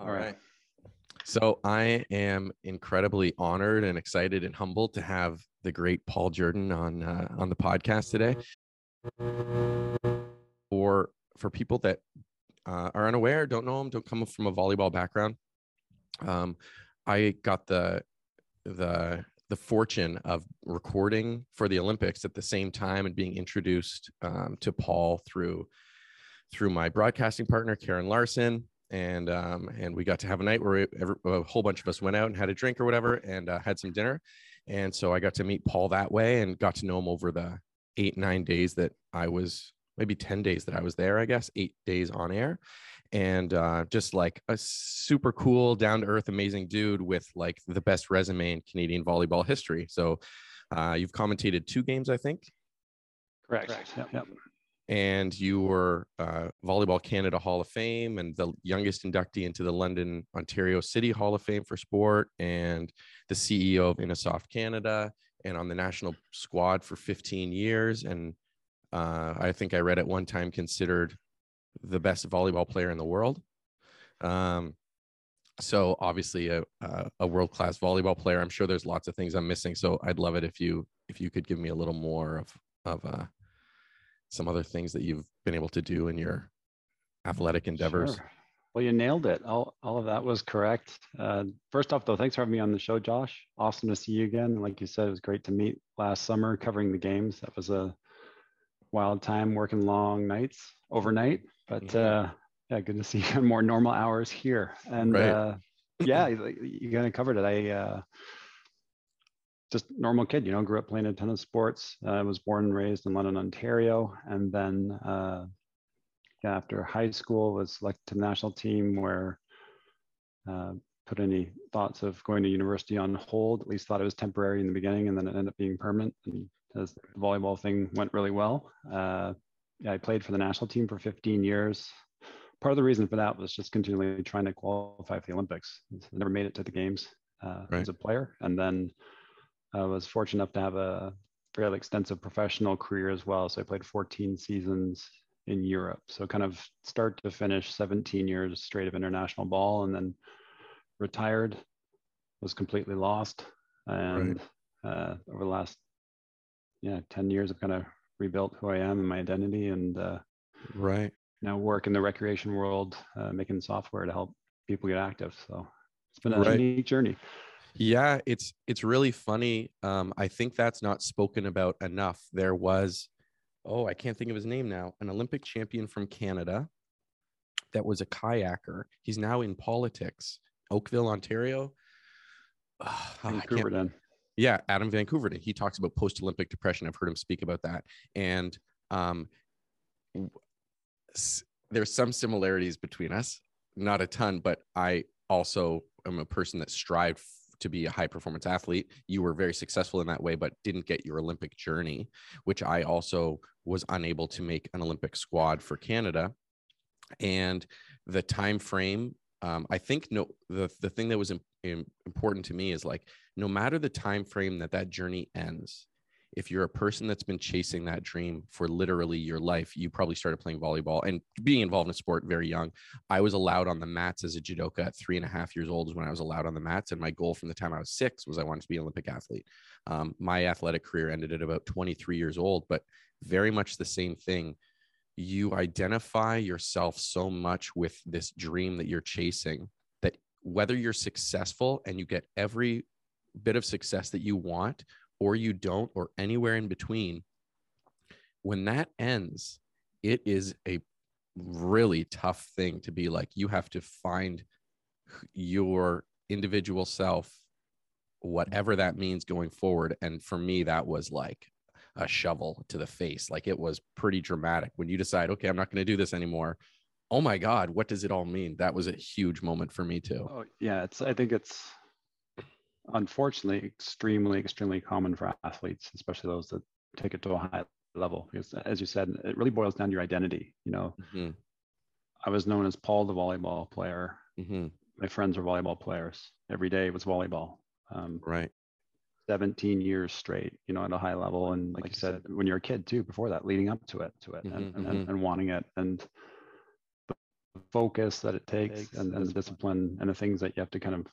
All right. So I am incredibly honored and excited and humbled to have the great Paul Duerden on uh, on the podcast today. For for people that uh, are unaware, don't know him, don't come from a volleyball background, um, I got the the the fortune of recording for the Olympics at the same time and being introduced um, to Paul through through my broadcasting partner Karen Larson and um, and we got to have a night where we, every, a whole bunch of us went out and had a drink or whatever and uh, had some dinner. And so i got to meet paul that way and got to know him over the eight nine days that i was maybe 10 days that i was there i guess eight days on air. And uh, just like a super cool down to earth amazing dude with like the best resume in canadian volleyball history. So uh, you've commentated two games i think? Correct, correct. Yep. yep and you were uh, Volleyball Canada Hall of Fame and the youngest inductee into the London, Ontario City Hall of Fame for sport, and the CEO of Innosoft Canada, and on the national squad for 15 years. And uh, I think I read at one time considered the best volleyball player in the world. Um, so obviously a, a world class volleyball player. I'm sure there's lots of things I'm missing. So I'd love it if you if you could give me a little more of of uh, some other things that you've been able to do in your athletic endeavors. Sure. Well, you nailed it. All, all of that was correct. Uh, first off, though, thanks for having me on the show, Josh. Awesome to see you again. Like you said, it was great to meet last summer covering the games. That was a wild time working long nights overnight, but mm-hmm. uh, yeah, good to see you in more normal hours here. And right. uh, yeah, you kind of covered it. I uh, just normal kid, you know, grew up playing a ton of sports. I uh, was born and raised in London, Ontario. And then uh, after high school was selected to the national team where uh, put any thoughts of going to university on hold, at least thought it was temporary in the beginning and then it ended up being permanent. And as the volleyball thing went really well, uh, yeah, I played for the national team for 15 years. Part of the reason for that was just continually trying to qualify for the Olympics. I never made it to the games uh, right. as a player. And then I was fortunate enough to have a fairly extensive professional career as well. So I played 14 seasons in Europe. So kind of start to finish 17 years straight of international ball and then retired, was completely lost. And right. uh, over the last, yeah, 10 years, I've kind of rebuilt who I am and my identity and uh, right now work in the recreation world, uh, making software to help people get active. So it's been a right. unique journey. Yeah, it's it's really funny. Um, I think that's not spoken about enough. There was, oh, I can't think of his name now, an Olympic champion from Canada that was a kayaker. He's now in politics, Oakville, Ontario. Oh, van Koeverden. Yeah, Adam van Koeverden. He talks about post Olympic depression. I've heard him speak about that. And um, there's some similarities between us, not a ton, but I also am a person that strived to be a high performance athlete. You were very successful in that way, but didn't get your Olympic journey, which I also was unable to make an Olympic squad for Canada. And the time frame, um, I think no, the the thing that was important to me is like no matter the time frame that that journey ends, if you're a person that's been chasing that dream for literally your life, you probably started playing volleyball and being involved in a sport very young. I was allowed on the mats as a judoka at three and a half years old is when I was allowed on the mats. And my goal from the time I was six was I wanted to be an Olympic athlete. Um, my athletic career ended at about 23 years old, but very much the same thing. You identify yourself so much with this dream that you're chasing that whether you're successful and you get every bit of success that you want or you don't, or anywhere in between, when that ends, it is a really tough thing to be like, you have to find your individual self, whatever that means going forward. And for me, that was like a shovel to the face. Like it was pretty dramatic when you decide, okay, I'm not going to do this anymore. Oh my God, what does it all mean? That was a huge moment for me too. Oh, yeah. It's, I think it's, unfortunately extremely extremely common for athletes especially those that take it to a high level because as you said it really boils down to your identity you know mm-hmm. i was known as paul the volleyball player mm-hmm. my friends were volleyball players every day was volleyball um, right 17 years straight you know at a high level and like, like you said, said, when you're a kid too before that leading up to it to it mm-hmm, and, and, mm-hmm. and wanting it and the focus that it takes and, and the discipline and the things that you have to kind of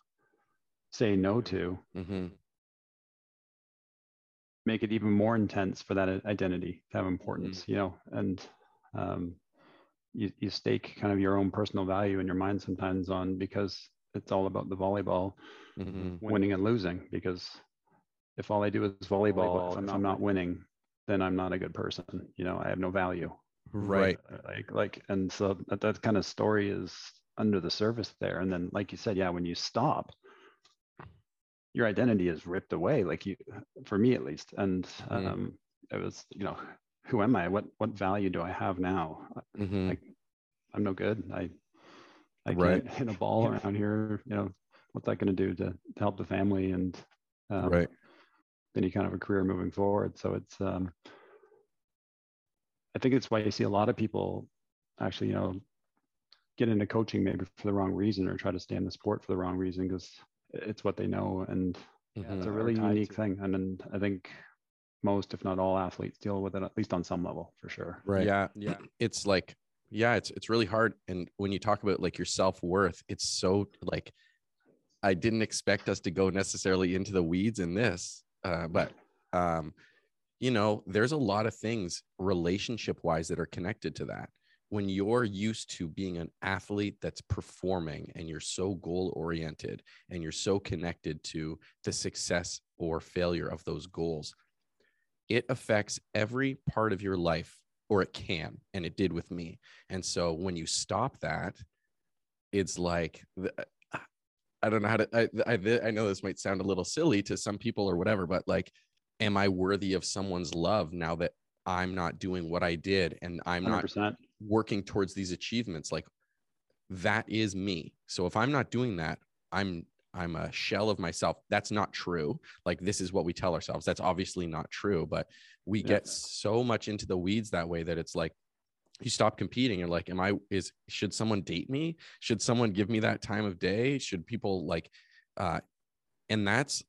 say no to hmm make it even more intense for that identity to have importance you know and um, you, you stake kind of your own personal value in your mind sometimes on because it's all about the volleyball hmm winning and losing because if all I do is volleyball, if I'm, I'm not winning, then I'm not a good person. You know, I have no value. Right. Uh, Like, like, and so that, that kind of story is under the surface there. And then, like you said, yeah, when you stop, your identity is ripped away. Like you, for me at least. And Mhm. um, it was, you know, who am I? What what value do I have now? hmm Like, I'm no good. I I Right. can't hit a ball around here. You know, what's that going to do to, to help the family and um, right. any kind of a career moving forward. So it's um, I think it's why you see a lot of people actually, you know, get into coaching maybe for the wrong reason or try to stay in the sport for the wrong reason because it's what they know and Mhm. it's a really unique to- thing. And then I think most, if not all, athletes deal with it at least on some level for sure. Right. Yeah. Yeah. It's like, yeah, it's it's really hard. And when you talk about like your self worth, it's so like, I didn't expect us to go necessarily into the weeds in this, uh, but um, you know, there's a lot of things relationship wise that are connected to that. When you're used to being an athlete that's performing and you're so goal oriented and you're so connected to the success or failure of those goals, it affects every part of your life, or it can, and it did with me. And so when you stop that, it's like, uh, I don't know how to, I, I, I know this might sound a little silly to some people or whatever, but like, am I worthy of someone's love now that I'm not doing what I did and I'm not 100%. working towards these achievements like that is me. So if i'm not doing that i'm i'm a shell of myself. That's not true. Like this is what we tell ourselves. That's obviously not true but we Yeah. get so much into the weeds that way that it's like you stop competing. You're like am i is should someone date me? Should someone give me that time of day? Should people like uh and that's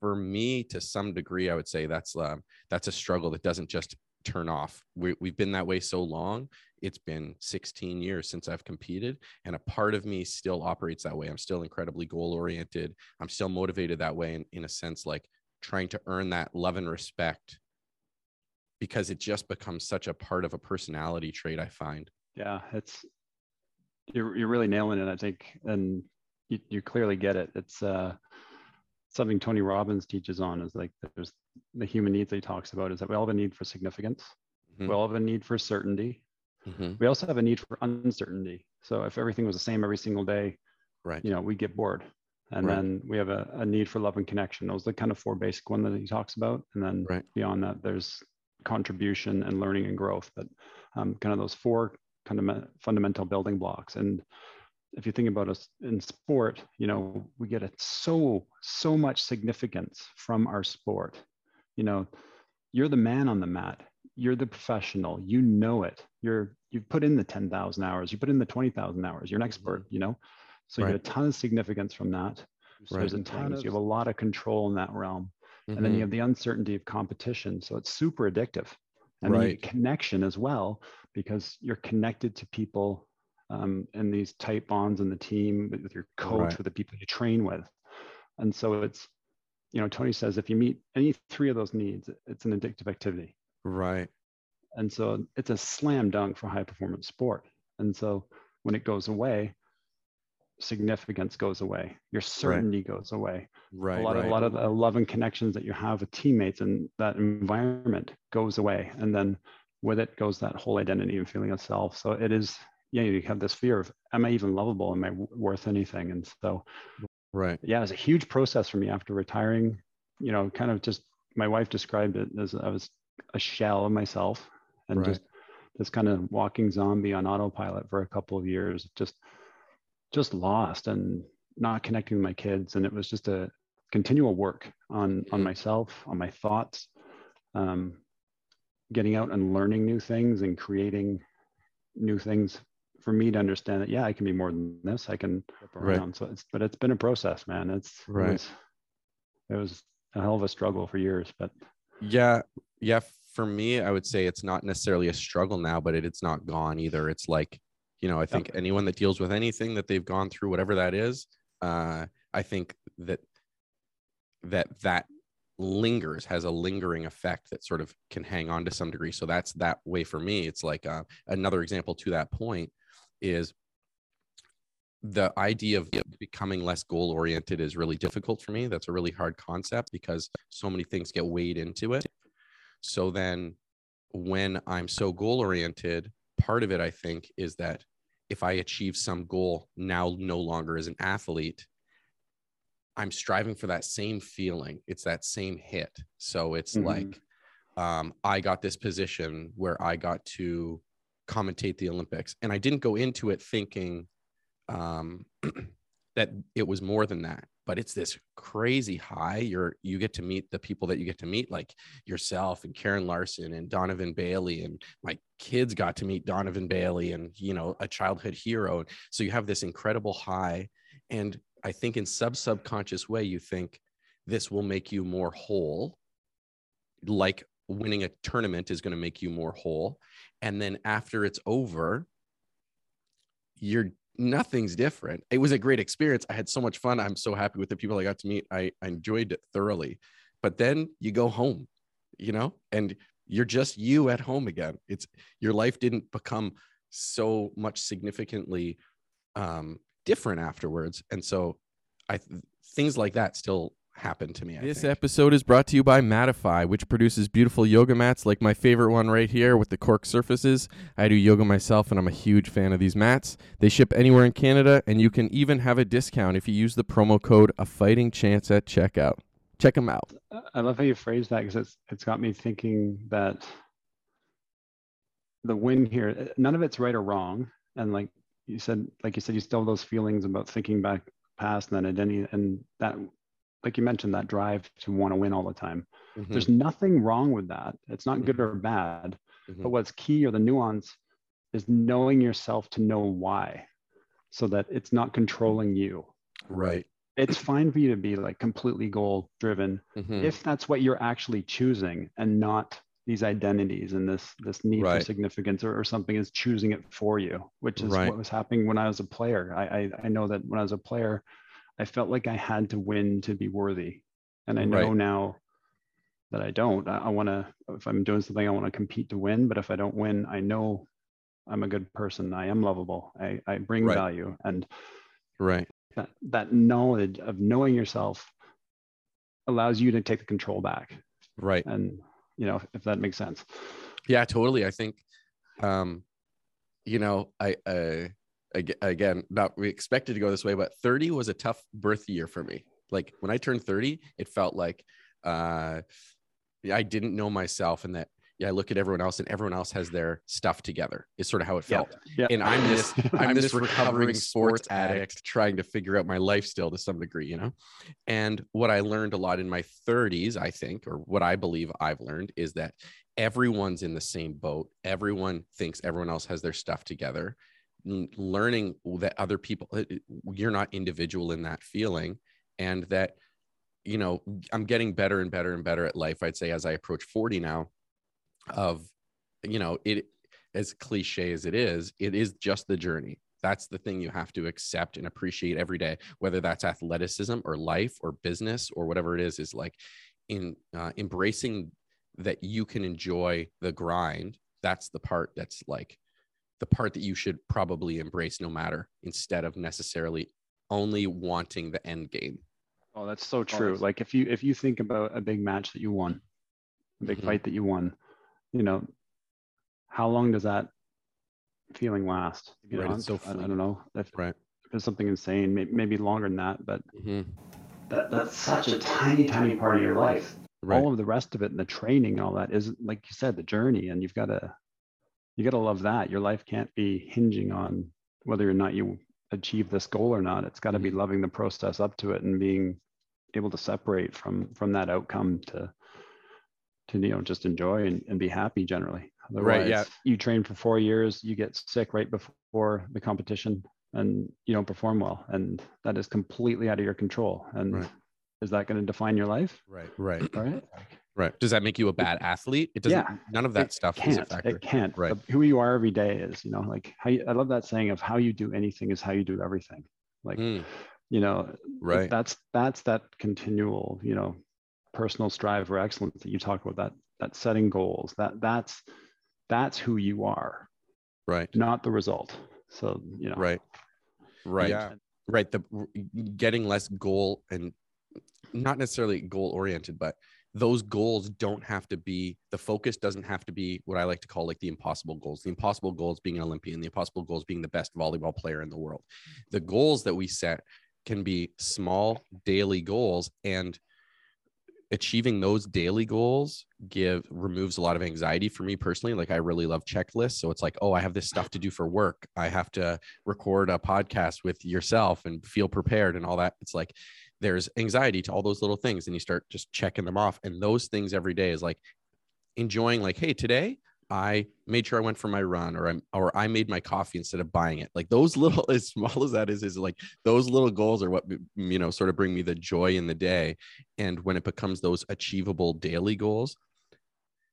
for me to some degree i would say that's um that's a struggle that doesn't just turn off. We, we've been that way so long it's been 16 years since i've competed and a part of me still operates that way. I'm still incredibly goal oriented i'm still motivated that way in, in a sense like trying to earn that love and respect because it just becomes such a part of a personality trait i find. Yeah, it's you're you're really nailing it, I think, and you, you clearly get it. It's uh something Tony Robbins teaches on is like there's the human needs that he talks about is that we all have a need for significance. Mhm. We all have a need for certainty. Mhm. We also have a need for uncertainty. So if everything was the same every single day, right you know, we get bored. And Right. then we have a, a need for love and connection. Those are the kind of four basic one that he talks about. And then Right. beyond that, there's contribution and learning and growth. But um, kind of those four kind of fundamental building blocks. And if you think about us in sport, you know, we get a, so, so much significance from our sport. You know, you're the man on the mat. You're the professional. You know it. You're you've put in the 10,000 hours. You put in the 20,000 hours. You're an expert, you know? So you Right. get a ton of significance from that. Right. There's a ton of, you have a lot of control in that realm. And then you mm-hmm. have the uncertainty of competition. So it's super addictive. And then you Right. get connection as well, because you're connected to people um, and these tight bonds in the team with your coach, Right. with the people you train with. And so it's, you know, Tony says if you meet any three of those needs, it's an addictive activity. right And so it's a slam dunk for high performance sport. And so when it goes away, significance goes away, your certainty goes away. right a lot right of a lot of the love and connections that you have with teammates and that environment goes away. And then with it goes that whole identity and feeling of self. So it is, yeah, you have this fear of am I even lovable? Am I w- worth anything? And so right yeah, it was a huge process for me after retiring. You know, kind of just my wife described it as I was a shell of myself and Right. just this kind of walking zombie on autopilot for a couple of years, just just lost and not connecting with my kids. And it was just a continual work on on Mhm. myself, on my thoughts, um, getting out and learning new things and creating new things for me to understand that yeah, I can be more than this. I can flip Right. around. So it's but it's been a process, man. It's Right. it was it was a hell of a struggle for years, but Yeah, yeah. For me, I would say it's not necessarily a struggle now, but it, it's not gone either. It's like, you know i think anyone that deals with anything that they've gone through whatever that is uh i think that that that lingers has a lingering effect that sort of can hang on to some degree so that's that way for me it's like uh, another example to that point is the idea of becoming less goal oriented is really difficult for me. That's a really hard concept because so many things get weighed into it. So then when i'm so goal oriented part of it i think is that if i achieve some goal now no longer as an athlete i'm striving for that same feeling. It's that same hit. So it's Mhm. like um, i got this position where i got to commentate the olympics. And i didn't go into it thinking um, that it was more than that but it's this crazy high. You're you get to meet the people that you get to meet like yourself and karen larson and donovan bailey and my kids got to meet donovan bailey and you know a childhood hero. So you have this incredible high. And i think in sub subconscious way you think this will make you more whole like winning a tournament is going to make you more whole. And then after it's over you're nothing's different. It was a great experience. I had so much fun. I'm so happy with the people i got to meet. I, I enjoyed it thoroughly. But then you go home you know and you're just you at home again. It's your life didn't become so much significantly um different afterwards. And so i things like that still happen to me I This think. episode is brought to you by Matify, which produces beautiful yoga mats like my favorite one right here with the cork surfaces. I do yoga myself and I'm a huge fan of these mats. They ship anywhere in Canada and you can even have a discount if you use the promo code a fighting chance at checkout. Check them out. I love how you phrase that because it's it's got me thinking that the win here, uh, none of it's right or wrong. And like you said, like you said, you still have those feelings about thinking back past and that identity and that, like you mentioned, that drive to want to win all the time. Mhm, There's nothing wrong with that. It's not good or bad. But what's key or the nuance is knowing yourself to know why so that it's not controlling you. right It's fine for you to be like completely goal driven Mhm. if that's what you're actually choosing and not these identities and this this need Right. for significance or, or something is choosing it for you which is Right. what was happening when i was a player I, I i know that when i was a player i felt like i had to win to be worthy. And i know Right. now that i don't. I, I want to if i'm doing something i want to compete to win but if i don't win i know i'm a good person. I am lovable. I i bring Right. value. And right. that, that knowledge of knowing yourself allows you to take the control back. Right. And you know if that makes sense. Yeah totally. I think um you know i uh again not we expected to go this way but 30 was a tough birth year for me. Like when i turned 30 it felt like uh i didn't know myself and that yeah i look at everyone else and everyone else has their stuff together. Is sort of how it felt. Yeah. And i'm this i'm this recovering sports addict. trying to figure out my life still to some degree you know? And what i learned a lot in my 30s i think or what i believe i've learned is that everyone's in the same boat. Everyone thinks everyone else has their stuff together learning that other people uh, you're not individual in that feeling and that you know i'm getting better and better and better at life i'd say as i approach 40 now of you know it as cliche as it is it is just the journey. That's the thing you have to accept and appreciate every day whether that's athleticism or life or business or whatever it is is like in uh, embracing that you can enjoy the grind that's the part that's like the part that you should probably embrace no matter instead of necessarily only wanting the end game. Oh that's so true. that's- like if you if you think about a big match that you won a big Mhm. fight that you won you know how long does that feeling last you Right, know, it's so I, I don't know. If, right. if it's something insane may, maybe longer than that but Mhm. that, that's such a tiny tiny part of your life. Right. All of the rest of it and the training and all that is like you said the journey and you've got to you got to love that. Your life can't be hinging on whether or not you achieve this goal or not. It's got to be Mhm. loving the process up to it and being able to separate from from that outcome to to you know just enjoy and, and be happy generally. Right, yeah. You train for four years you get sick right before the competition and you don't perform well and that is completely out of your control. And Right. is that going to define your life? Right right. Right Right. Does that make you a bad athlete? It doesn't. Yeah, none of that stuff is a can't. factor. It can't. Right. Who you are every day is, you know, like how you, I love that saying of how you do anything is how you do everything. Like, Mm, you know, right. that's that's that continual, you know, personal strive for excellence that you talk about. That that setting goals. That that's that's who you are, right. not the result. So you know, Right. Right. Yeah. Right. The getting less goal and not necessarily goal oriented, but those goals don't have to be the focus doesn't have to be what I like to call like the impossible goals. The impossible goals being an Olympian, the impossible goals being the best volleyball player in the world. The goals that we set can be small daily goals and achieving those daily goals give removes a lot of anxiety for me personally like i really love checklists so it's like oh i have this stuff to do for work i have to record a podcast with yourself and feel prepared and all that it's like there's anxiety to all those little things and you start just checking them off and those things every day is like enjoying like hey today i made sure i went for my run or I'm or i made my coffee instead of buying it. Like those little as small as that is is like those little goals are what you know sort of bring me the joy in the day and when it becomes those achievable daily goals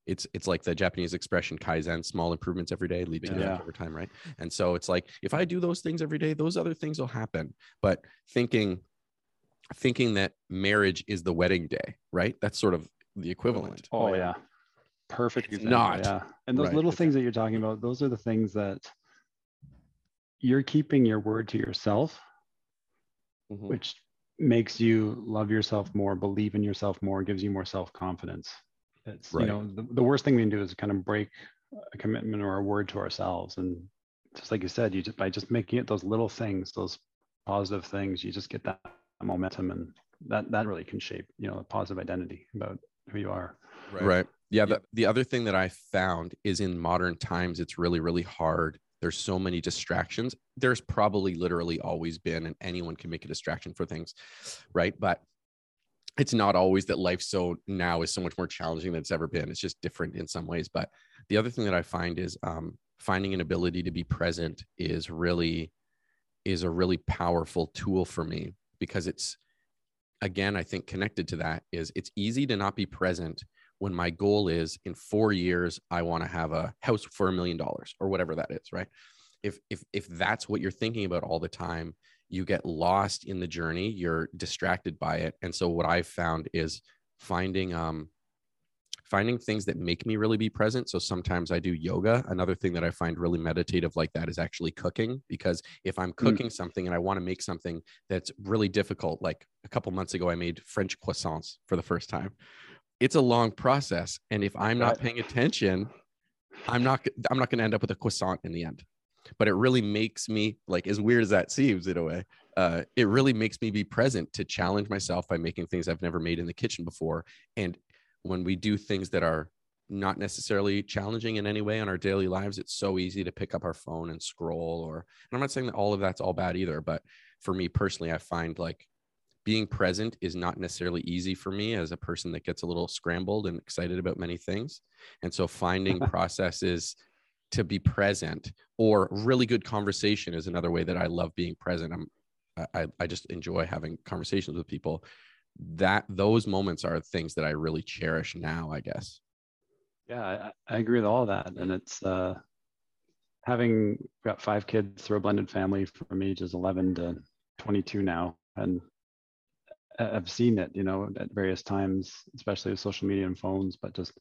it's it's like the japanese expression kaizen small improvements every day lead to Yeah. over time right? And so it's like if i do those things every day those other things will happen. But thinking thinking that marriage is the wedding day right that's sort of the equivalent Oh yeah. Perfect It's example. not. Yeah. And those Right. little things that you're talking about, those are the things that you're keeping your word to yourself, Mhm. which makes you love yourself more, believe in yourself more, gives you more self-confidence. It's Right. you know, the, the worst thing we can do is kind of break a commitment or a word to ourselves. And just like you said, you just by just making it those little things, those positive things, you just get that momentum and that that really can shape, you know, a positive identity about who you are. right, Yeah, Yeah. The, the other thing that I found is in modern times, it's really, really hard. There's so many distractions. There's probably literally always been, and anyone can make a distraction for things, right? But it's not always that life so now is so much more challenging than it's ever been. It's just different in some ways. But the other thing that I find is um, finding an ability to be present is really is a really powerful tool for me because it's again i think connected to that is it's easy to not be present when my goal is in four years i want to have a house for a million dollars or whatever that is right? If if if that's what you're thinking about all the time you get lost in the journey you're distracted by it. And so what i've found is finding um finding things that make me really be present. So sometimes i do yoga. Another thing that i find really meditative like that is actually cooking because if i'm cooking something and i want to make something that's really difficult like a couple months ago i made french croissants for the first time. It's a long process and if i'm not paying attention i'm not i'm not going to end up with a croissant in the end. But it really makes me like as weird as that seems in a way uh, it really makes me be present to challenge myself by making things i've never made in the kitchen before and when we do things that are not necessarily challenging in any way on our daily lives it's so easy to pick up our phone and scroll or and i'm not saying that all of that's all bad either but for me personally i find like being present is not necessarily easy for me as a person that gets a little scrambled and excited about many things. And so finding processes to be present or really good conversation is another way that i love being present. I'm i i just enjoy having conversations with people that those moments are things that i really cherish now i guess Yeah, I, I agree with all that. And it's uh, having got five kids through a blended family from ages 11 to 22 now. And I've seen it, you know, at various times, especially with social media and phones, but just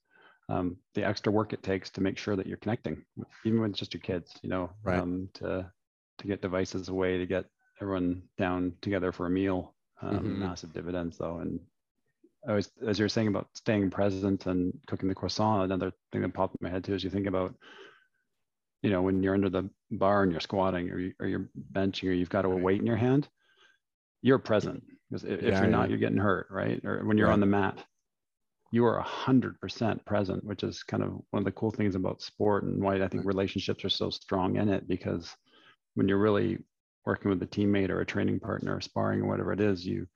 um, the extra work it takes to make sure that you're connecting, even with just your kids, you know, Right. um, to, to get devices away, to get everyone down together for a meal, um, Mhm. massive dividends though. And I was, as you were saying about staying present and cooking the croissant, another thing that popped in my head too is you think about, you know, when you're under the bar and you're squatting or, you, or you're benching or you've got a Right. weight in your hand, you're present. Because if, if you're yeah. not, you're getting hurt, right? Or when you're Right. on the mat, you are a hundred percent present, which is kind of one of the cool things about sport and why I think relationships are so strong in it. Because when you're really working with a teammate or a training partner or sparring or whatever it is, you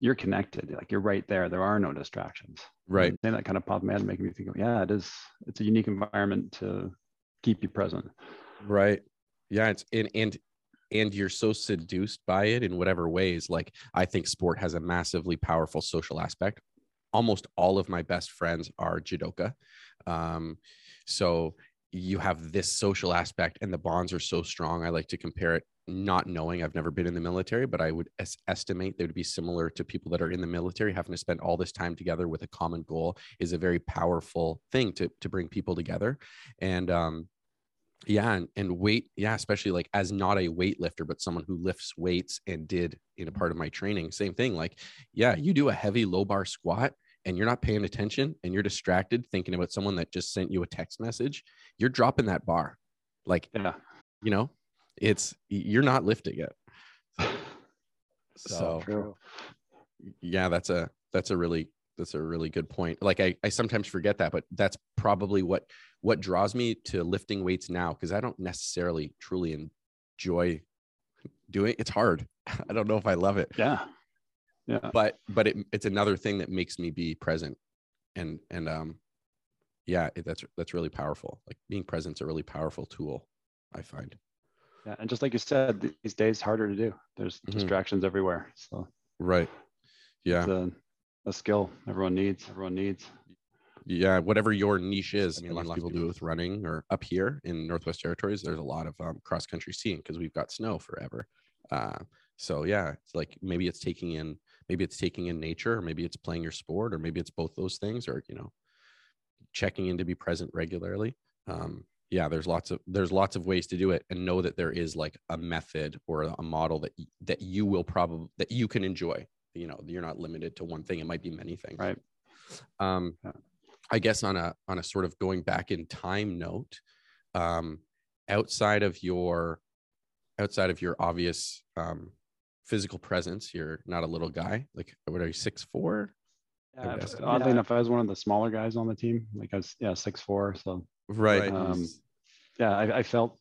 you're connected. Like you're right there. There are no distractions. right And saying that kind of popped in my head, making me think, of, yeah, it is. It's a unique environment to keep you present. right yeah it's and and and you're so seduced by it in whatever ways like i think sport has a massively powerful social aspect almost all of my best friends are judoka. Um, so you have this social aspect and the bonds are so strong. I like to compare it, not knowing I've never been in the military, but I would es- estimate they would be similar to people that are in the military. Having to spend all this time together with a common goal is a very powerful thing to, to bring people together. And, um, yeah and, and weight yeah especially like as not a weightlifter but someone who lifts weights and did in a part of my training same thing like yeah you do a heavy low bar squat and you're not paying attention and you're distracted thinking about someone that just sent you a text message you're dropping that bar like Yeah. you know it's you're not lifting it. So so yeah that's a that's a really that's a really good point. Like i i sometimes forget that but that's probably what what draws me to lifting weights now because i don't necessarily truly enjoy doing it's hard. I don't know if i love it. Yeah. Yeah. but but it, it's another thing that makes me be present. And and um yeah it, that's that's really powerful. Like being present's a really powerful tool i find Yeah. And just like you said, these days harder to do. There's Mhm. distractions everywhere. So right yeah it's a, a skill everyone needs. Everyone needs. yeah whatever your niche is i mean a lot of people do it with running or up here in northwest territories there's a lot of um, cross country skiing because we've got snow forever uh, so yeah it's like maybe it's taking in maybe it's taking in nature or maybe it's playing your sport or maybe it's both those things or you know checking in to be present regularly um, yeah there's lots of there's lots of ways to do it and know that there is like a method or a model that that you will probably that you can enjoy you know you're not limited to one thing it might be many things Right. um Yeah. i guess on a on a sort of going back in time note um outside of your outside of your obvious um physical presence you're not a little guy like what are you six four Yeah, guess. oddly enough, I was one of the smaller guys on the team. Like I was, yeah, six four. So right Um, yeah, I, I felt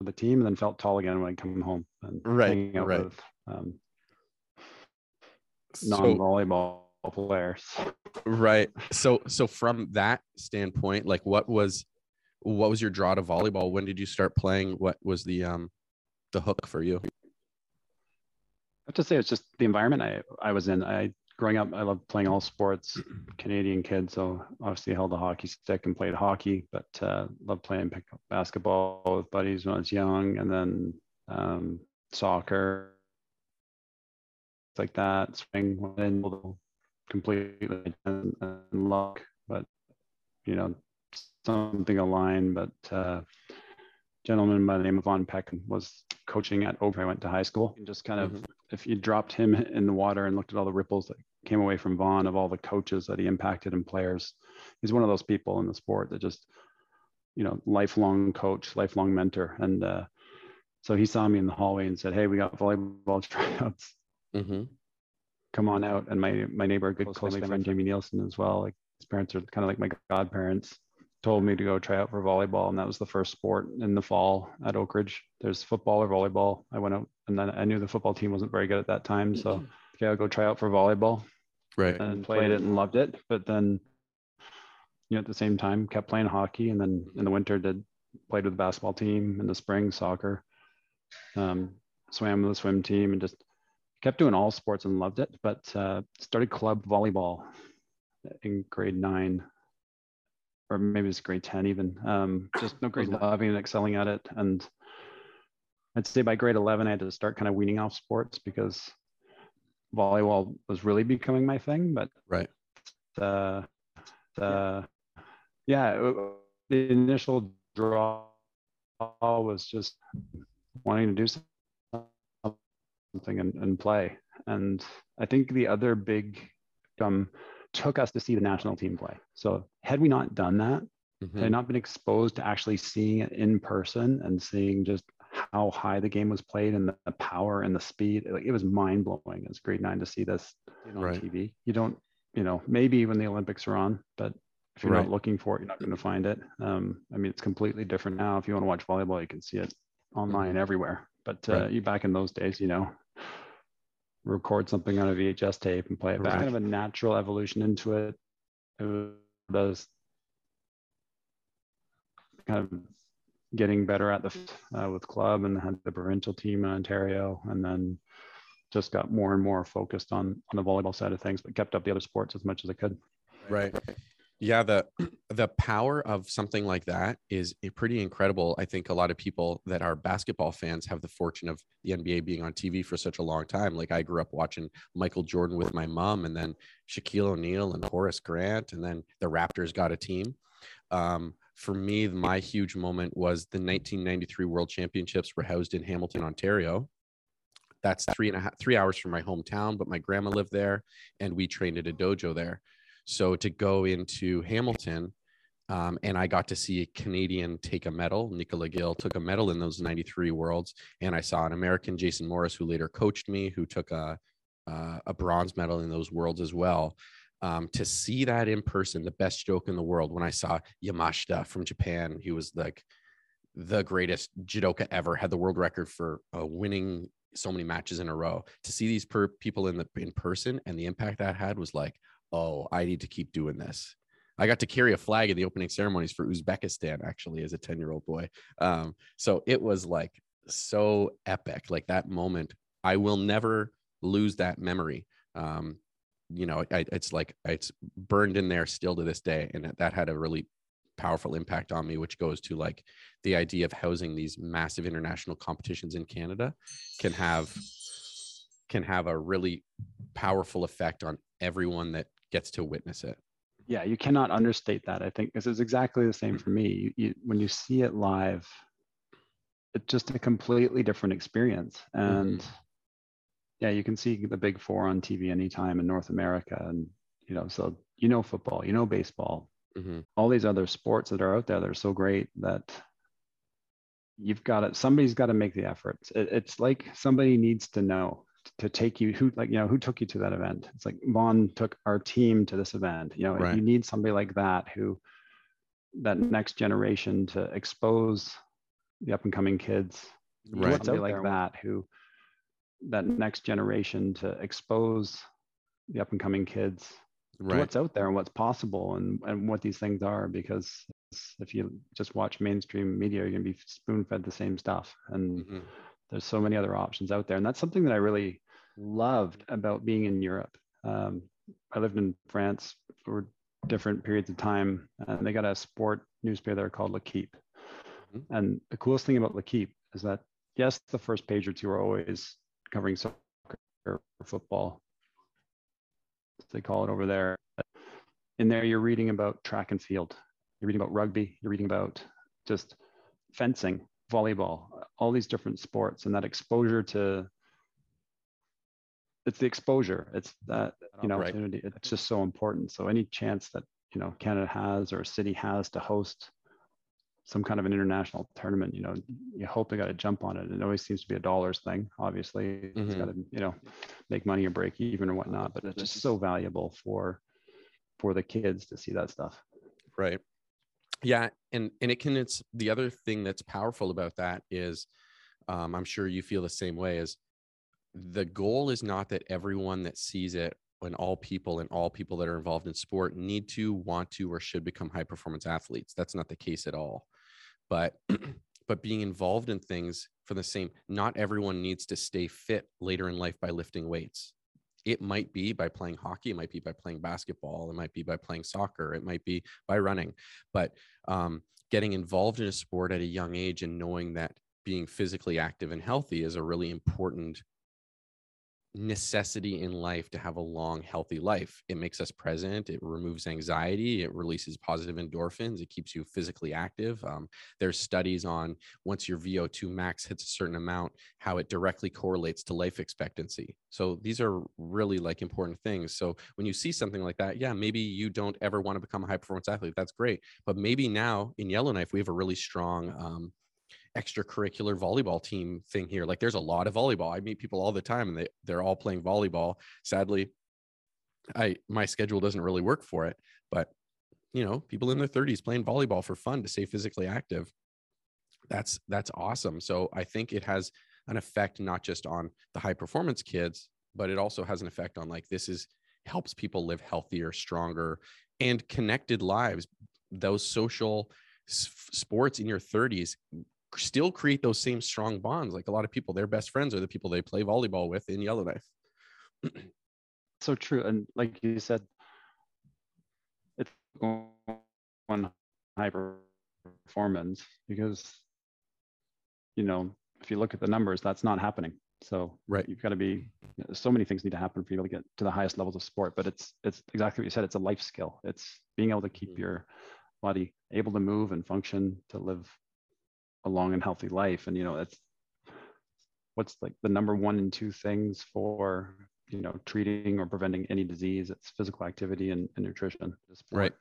the team and then felt tall again when I come home and Right, hanging out right. with um, non-volleyball players. right so so from that standpoint like what was what was your draw to volleyball when did you start playing what was the um the hook for you I have to say it's just the environment I, I was in. I growing up, I loved playing all sports. Canadian kid, so obviously held a hockey stick and played hockey, but uh, loved playing pickup basketball with buddies when I was young, and then um, soccer, like that. Swing in completely and, and luck, but you know something aligned. But uh, gentleman by the name of Von Peck was coaching at Oak. I went to high school and just kind of Mhm. if you dropped him in the water and looked at all the ripples that came away from Vaughn of all the coaches that he impacted and players, he's one of those people in the sport that just, you know, lifelong coach, lifelong mentor. And uh, so he saw me in the hallway and said, "Hey, we got volleyball tryouts. mm-hmm. Come on out." And my my neighbor, a good close friend, Jamie Nielsen as well. Like his parents are kind of like my godparents. Told me to go try out for volleyball, and that was the first sport in the fall at Oak Ridge. There's football or volleyball. I went out, and then I knew the football team wasn't very good at that time, so okay, I'll go try out for volleyball right and played it and loved it. But then, you know, at the same time, kept playing hockey, and then in the winter did played with the basketball team. In the spring, soccer. Um, swam with the swim team, and just kept doing all sports and loved it. But uh, started club volleyball in grade nine, or maybe it's grade ten even. Um, just no grade loving and excelling at it, and I'd say by grade eleven, I had to start kind of weaning off sports because volleyball was really becoming my thing. But right the uh, yeah, it- the initial draw was just wanting to do something and, and play. And I think the other big um, took us to see the national team play. So had we not done that, Mhm. had I not been exposed to actually seeing it in person and seeing just how high the game was played and the, power and the speed, like, it was mind blowing as grade nine to see this on Right. TV. You don't, you know, maybe when the Olympics are on, but if you're Right. not looking for it, you're not going to find it. Um, I mean, it's completely different now. If you want to watch volleyball, you can see it online everywhere. But uh, Mm-hmm. Right. you back in those days, you know, record something on a VHS tape and play it back. Right. Kind of a natural evolution into it. It was kind of getting better at the uh, with club and had the provincial team in Ontario, and then just got more and more focused on on the volleyball side of things, but kept up the other sports as much as I could. Right. Yeah, the the power of something like that is pretty incredible. I think a lot of people that are basketball fans have the fortune of the NBA being on TV for such a long time. Like I grew up watching Michael Jordan with my mom, and then Shaquille O'Neal and Horace Grant, and then the Raptors got a team. Um, for me, my huge moment was the 1993 World Championships were housed in Hamilton, Ontario. That's three and a half, three hours from my hometown, but my grandma lived there, and we trained at a dojo there. So to go into Hamilton, um, and I got to see a Canadian take a medal. Nicolas Gill took a medal in those 93 worlds. And I saw an American, Jason Morris, who later coached me, who took a, uh, a bronze medal in those worlds as well. Um, to see that in person, the best joke in the world. When I saw Yamashita from Japan, he was like the greatest judoka ever, had the world record for uh, winning so many matches in a row. To see these per- people in the in person and the impact that had was like, oh, I need to keep doing this. I got to carry a flag in the opening ceremonies for Uzbekistan actually as a 10 year old boy. Um, so it was like so epic. Like that moment, I will never lose that memory. Um, you know, I, it's like it's burned in there still to this day. And that had a really powerful impact on me, which goes to like the idea of housing these massive international competitions in Canada can have can have a really powerful effect on everyone that gets to witness it. Yeah, you cannot understate that. I think this is exactly the same for me. You, you, when you see it live, it's just a completely different experience. And mm-hmm. yeah, you can see the big four on TV anytime in North America. And, you know, so you know football, you know baseball, mm-hmm. all these other sports that are out there that are so great that you've got it. somebody's got to make the effort. It, it's like somebody needs to know to take you who like you know who took you to that event? It's like vaughn took our team to this event. You know right. you need somebody like that who that next generation to expose the up and coming kids right. Somebody like that who that next generation to expose the up and coming kids right. what's out there and what's possible and, and what these things are. Because if you just watch mainstream media you're going to be spoon fed the same stuff. And mm-hmm there's so many other options out there. And that's something that i really loved about being in europe. Um, i lived in france for different periods of time and they got a sport newspaper there called l'équipe mm-hmm. and the coolest thing about l'équipe is that yes the first page or two are always covering soccer or football they call it over there in there you're reading about track and field. You're reading about rugby. You're reading about just fencing volleyball, all these different sports, and that exposure to it's the exposure. It's that you know, right. it's just so important. So any chance that you know Canada has or a city has to host some kind of an international tournament, you know, you hope they got to jump on it. It always seems to be a dollars thing. Obviously, mm-hmm. it's got to you know make money or break even or whatnot. But it's just so valuable for for the kids to see that stuff. Right yeah and and it can it's the other thing that's powerful about that is um, i'm sure you feel the same way is the goal is not that everyone that sees it and all people and all people that are involved in sport need to want to or should become high performance athletes. That's not the case at all. But but being involved in things for the same not everyone needs to stay fit later in life by lifting weights it might be by playing hockey it might be by playing basketball it might be by playing soccer it might be by running. But um, getting involved in a sport at a young age and knowing that being physically active and healthy is a really important necessity in life to have a long healthy life. It makes us present it removes anxiety it releases positive endorphins it keeps you physically active um, there's studies on once your vo2 max hits a certain amount how it directly correlates to life expectancy. So these are really like important things. So when you see something like that yeah maybe you don't ever want to become a high performance athlete that's great. But maybe now in yellowknife we have a really strong um, extracurricular volleyball team thing here. Like there's a lot of volleyball. I meet people all the time and they they're all playing volleyball. Sadly, I my schedule doesn't really work for it, but you know, people in their 30s playing volleyball for fun to stay physically active. That's that's awesome. So I think it has an effect not just on the high performance kids, but it also has an effect on like this is helps people live healthier, stronger, and connected lives. Those social sports in your 30s still create those same strong bonds. Like a lot of people, their best friends are the people they play volleyball with in Yellowknife. so true. And like you said, it's one high performance because, you know, if you look at the numbers, that's not happening. So right, you've got to be. So many things need to happen for you to get to the highest levels of sport. But it's it's exactly what you said. It's a life skill. It's being able to keep mm-hmm. your body able to move and function to live a long and healthy life. And you know, it's what's like the number one and two things for you know treating or preventing any disease. It's physical activity and, and nutrition. Right.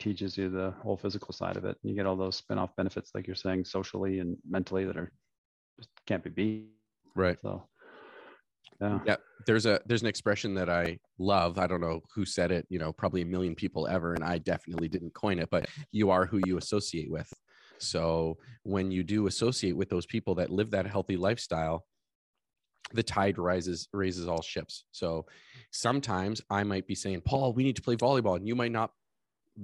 Teaches you the whole physical side of it. And you get all those spin-off benefits, like you're saying, socially and mentally, that are just can't be beat. Right. So yeah. yeah there's a there's an expression that i love i don't know who said it you know probably a million people ever and i definitely didn't coin it but you are who you associate with so when you do associate with those people that live that healthy lifestyle, the tide rises raises all ships. So sometimes I might be saying, Paul, we need to play volleyball, and you might not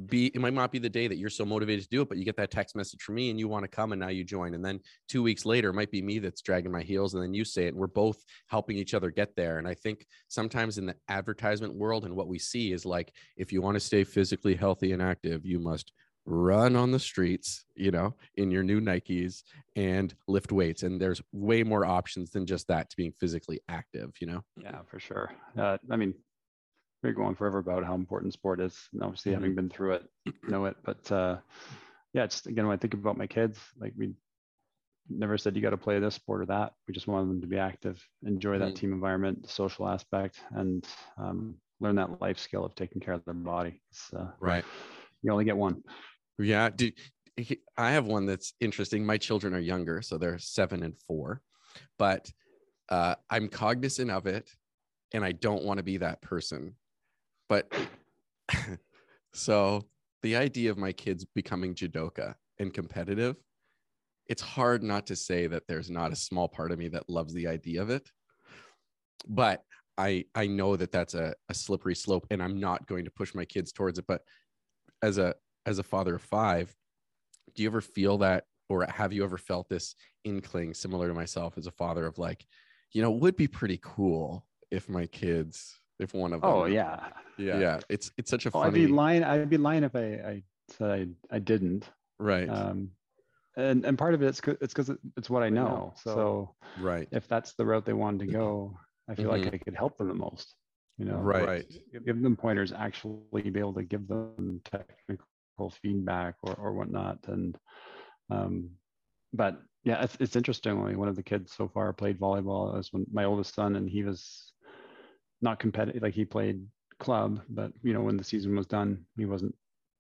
be it might not be the day that you're so motivated to do it, but you get that text message from me and you want to come and now you join. And then two weeks later, it might be me that's dragging my heels, and then you say it, and we're both helping each other get there. And I think sometimes in the advertisement world and what we see is like if you want to stay physically healthy and active, you must run on the streets, you know, in your new Nikes and lift weights. And there's way more options than just that to being physically active, you know? Yeah, for sure. Uh, I mean, we're going forever about how important sport is. And obviously, mm-hmm. having been through it, know it. But uh, yeah, just again, when I think about my kids, like we never said you got to play this sport or that. We just wanted them to be active, enjoy that mm-hmm. team environment, the social aspect, and um, learn that life skill of taking care of their body. Uh, right. You only get one. Yeah. I have one that's interesting. My children are younger, so they're seven and four, but uh, I'm cognizant of it and I don't want to be that person. But so the idea of my kids becoming judoka and competitive, it's hard not to say that there's not a small part of me that loves the idea of it. But I I know that that's a, a slippery slope and I'm not going to push my kids towards it. But as a as a father of five, do you ever feel that, or have you ever felt this inkling similar to myself as a father of like, you know, would be pretty cool if my kids, if one of them. Oh yeah, yeah, yeah. It's it's such a funny. I'd be lying. I'd be lying if I I said I, I didn't. Right. Um, and and part of it it's it's because it's what I know. So, right. If that's the route they wanted to go, I feel mm-hmm. like I could help them the most. You know, right. Give them pointers. Actually, be able to give them technical feedback or, or whatnot. And, um, but yeah, it's, it's interesting. One of the kids so far played volleyball. as when my oldest son, and he was not competitive. Like he played club, but you know, when the season was done, he wasn't.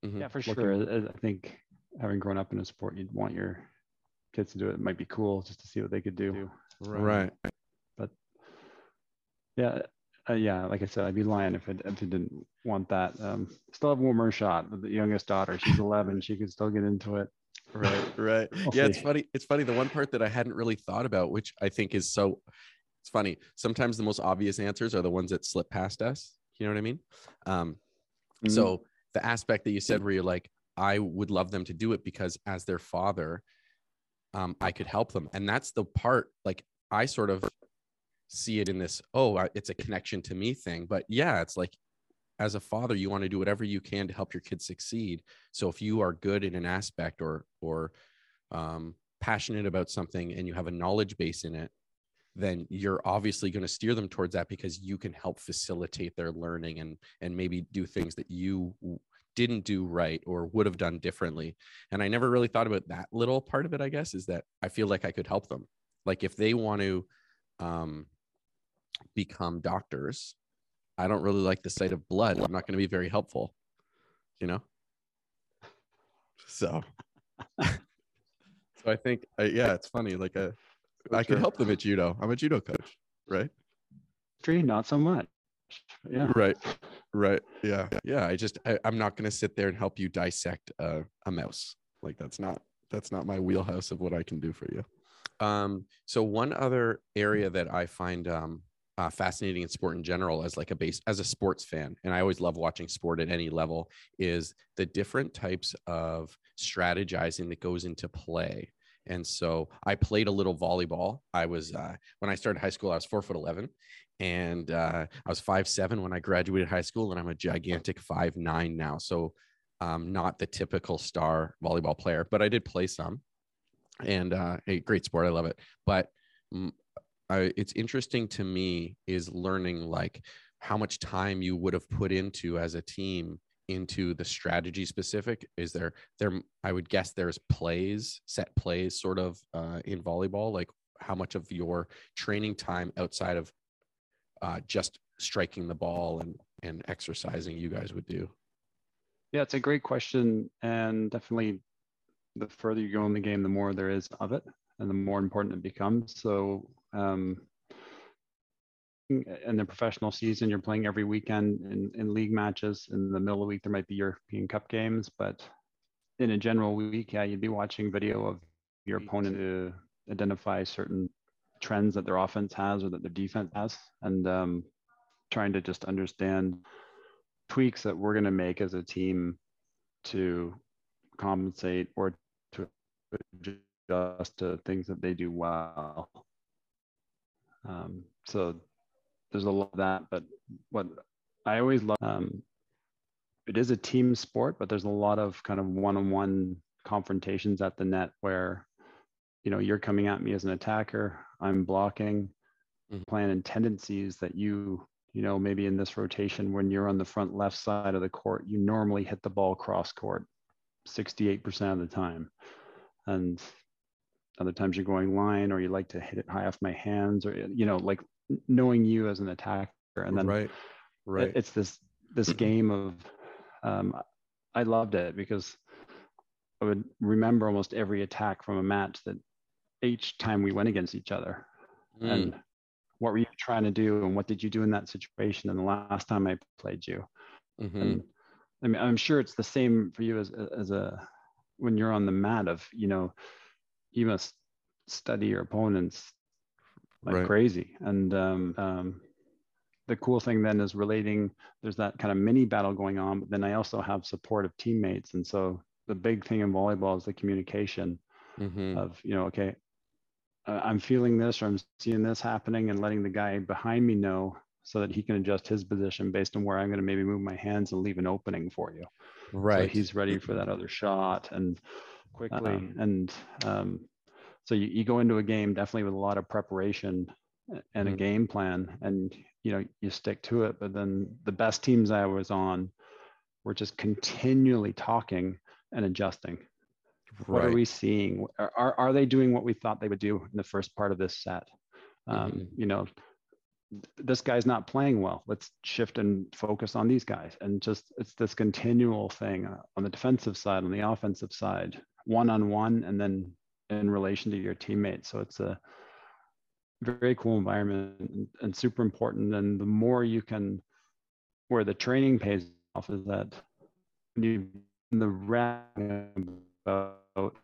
Mm-hmm. Yeah, for sure. I think having grown up in a sport, you'd want your kids to do it. It might be cool just to see what they could do. Right. But yeah, uh, yeah, like I said, I'd be lying if I, if I didn't want that. Um, still have one more shot. The youngest daughter, she's 11. She could still get into it. Right, right. We'll yeah, see. it's funny. It's funny. The one part that I hadn't really thought about, which I think is so, it's funny. Sometimes the most obvious answers are the ones that slip past us. You know what I mean? Um, mm-hmm. So the aspect that you said where you're like, I would love them to do it because as their father, um, I could help them. And that's the part like I sort of see it in this oh it's a connection to me thing but yeah it's like as a father you want to do whatever you can to help your kids succeed. So if you are good in an aspect or or um, passionate about something and you have a knowledge base in it then you're obviously going to steer them towards that because you can help facilitate their learning and and maybe do things that you didn't do right or would have done differently. And i never really thought about that little part of it i guess is that i feel like i could help them. Like if they want to um, become doctors, I don't really like the sight of blood. I'm not going to be very helpful, you know? So, so I think, uh, yeah, it's funny. Like, a, uh, I could help them at judo. I'm a judo coach, right? Tree, not so much. Yeah. Right. Right. Yeah. Yeah. I just, I, am not going to sit there and help you dissect a, a mouse. Like, that's not, that's not my wheelhouse of what I can do for you. Um, so one other area that I find um, uh, fascinating in sport in general as like a base as a sports fan and i always love watching sport at any level is the different types of strategizing that goes into play And so I played a little volleyball. I was uh, when I started high school, I was four foot eleven, and uh, I was five seven when I graduated high school, and I'm a gigantic five nine now. So um, not the typical star volleyball player, but I did play some, and uh, a great sport. I love it. But I, it's interesting to me is learning like how much time you would have put into as a team into the strategy specific. Is there there i would guess there's plays set plays sort of uh, in volleyball like how much of your training time outside of uh, just striking the ball and and exercising you guys would do? Yeah it's a great question and definitely the further you go in the game the more there is of it and the more important it becomes. So um, in the professional season, you're playing every weekend in, in league matches. In the middle of the week, there might be European Cup games, but in a general week, yeah, you'd be watching video of your opponent to identify certain trends that their offense has or that their defense has, and um, trying to just understand tweaks that we're going to make as a team to compensate or to adjust to things that they do well. Um, so there's a lot of that, but what I always love, um, it is a team sport, but there's a lot of kind of one-on-one confrontations at the net where, you know, you're coming at me as an attacker, I'm blocking, mm-hmm. plan and tendencies that you, you know, maybe in this rotation when you're on the front left side of the court, you normally hit the ball cross court 68% of the time. And other times you're going line or you like to hit it high off my hands or you know like knowing you as an attacker and then right right it's this this game of um, i loved it because i would remember almost every attack from a match that each time we went against each other mm. and what were you trying to do and what did you do in that situation and the last time i played you mm-hmm. and i mean i'm sure it's the same for you as as a when you're on the mat of you know you must study your opponents like right. crazy. And um, um, the cool thing then is relating. There's that kind of mini battle going on, but then I also have supportive teammates. And so the big thing in volleyball is the communication mm-hmm. of you know, okay, I'm feeling this or I'm seeing this happening, and letting the guy behind me know so that he can adjust his position based on where I'm going to maybe move my hands and leave an opening for you. Right. So he's ready for that other shot and quickly. Um, and um, so you, you go into a game definitely with a lot of preparation and a mm-hmm. game plan and you know you stick to it but then the best teams i was on were just continually talking and adjusting right. what are we seeing are, are they doing what we thought they would do in the first part of this set um, mm-hmm. you know this guy's not playing well let's shift and focus on these guys and just it's this continual thing on the defensive side on the offensive side one on one and then in relation to your teammates. So it's a very cool environment and, and super important. And the more you can, where the training pays off is that you the rap about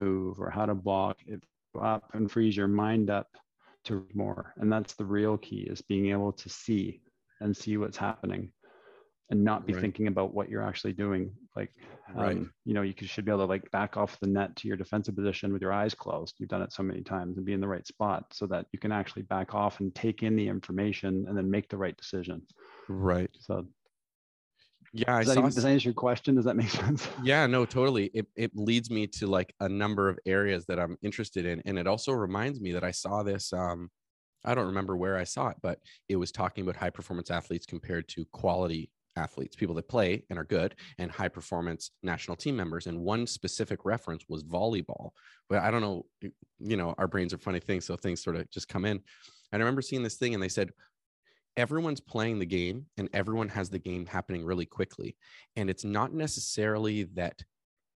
move or how to block it up and freeze your mind up to more. And that's the real key is being able to see and see what's happening and not be right. thinking about what you're actually doing. Like, right. Um, you know, you should be able to like back off the net to your defensive position with your eyes closed. You've done it so many times and be in the right spot so that you can actually back off and take in the information and then make the right decision. Right. So, yeah, does, that, even, does that answer your question? Does that make sense? Yeah, no, totally. It it leads me to like a number of areas that I'm interested in, and it also reminds me that I saw this. Um, I don't remember where I saw it, but it was talking about high performance athletes compared to quality athletes, people that play and are good, and high performance national team members. And one specific reference was volleyball. But I don't know, you know, our brains are funny things, so things sort of just come in. And I remember seeing this thing, and they said, everyone's playing the game and everyone has the game happening really quickly. And it's not necessarily that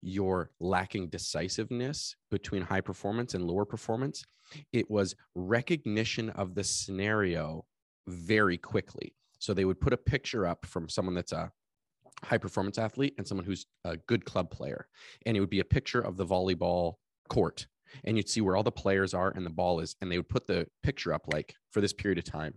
you're lacking decisiveness between high performance and lower performance. It was recognition of the scenario very quickly. So they would put a picture up from someone that's a high performance athlete and someone who's a good club player. And it would be a picture of the volleyball court. And you'd see where all the players are and the ball is. And they would put the picture up like for this period of time,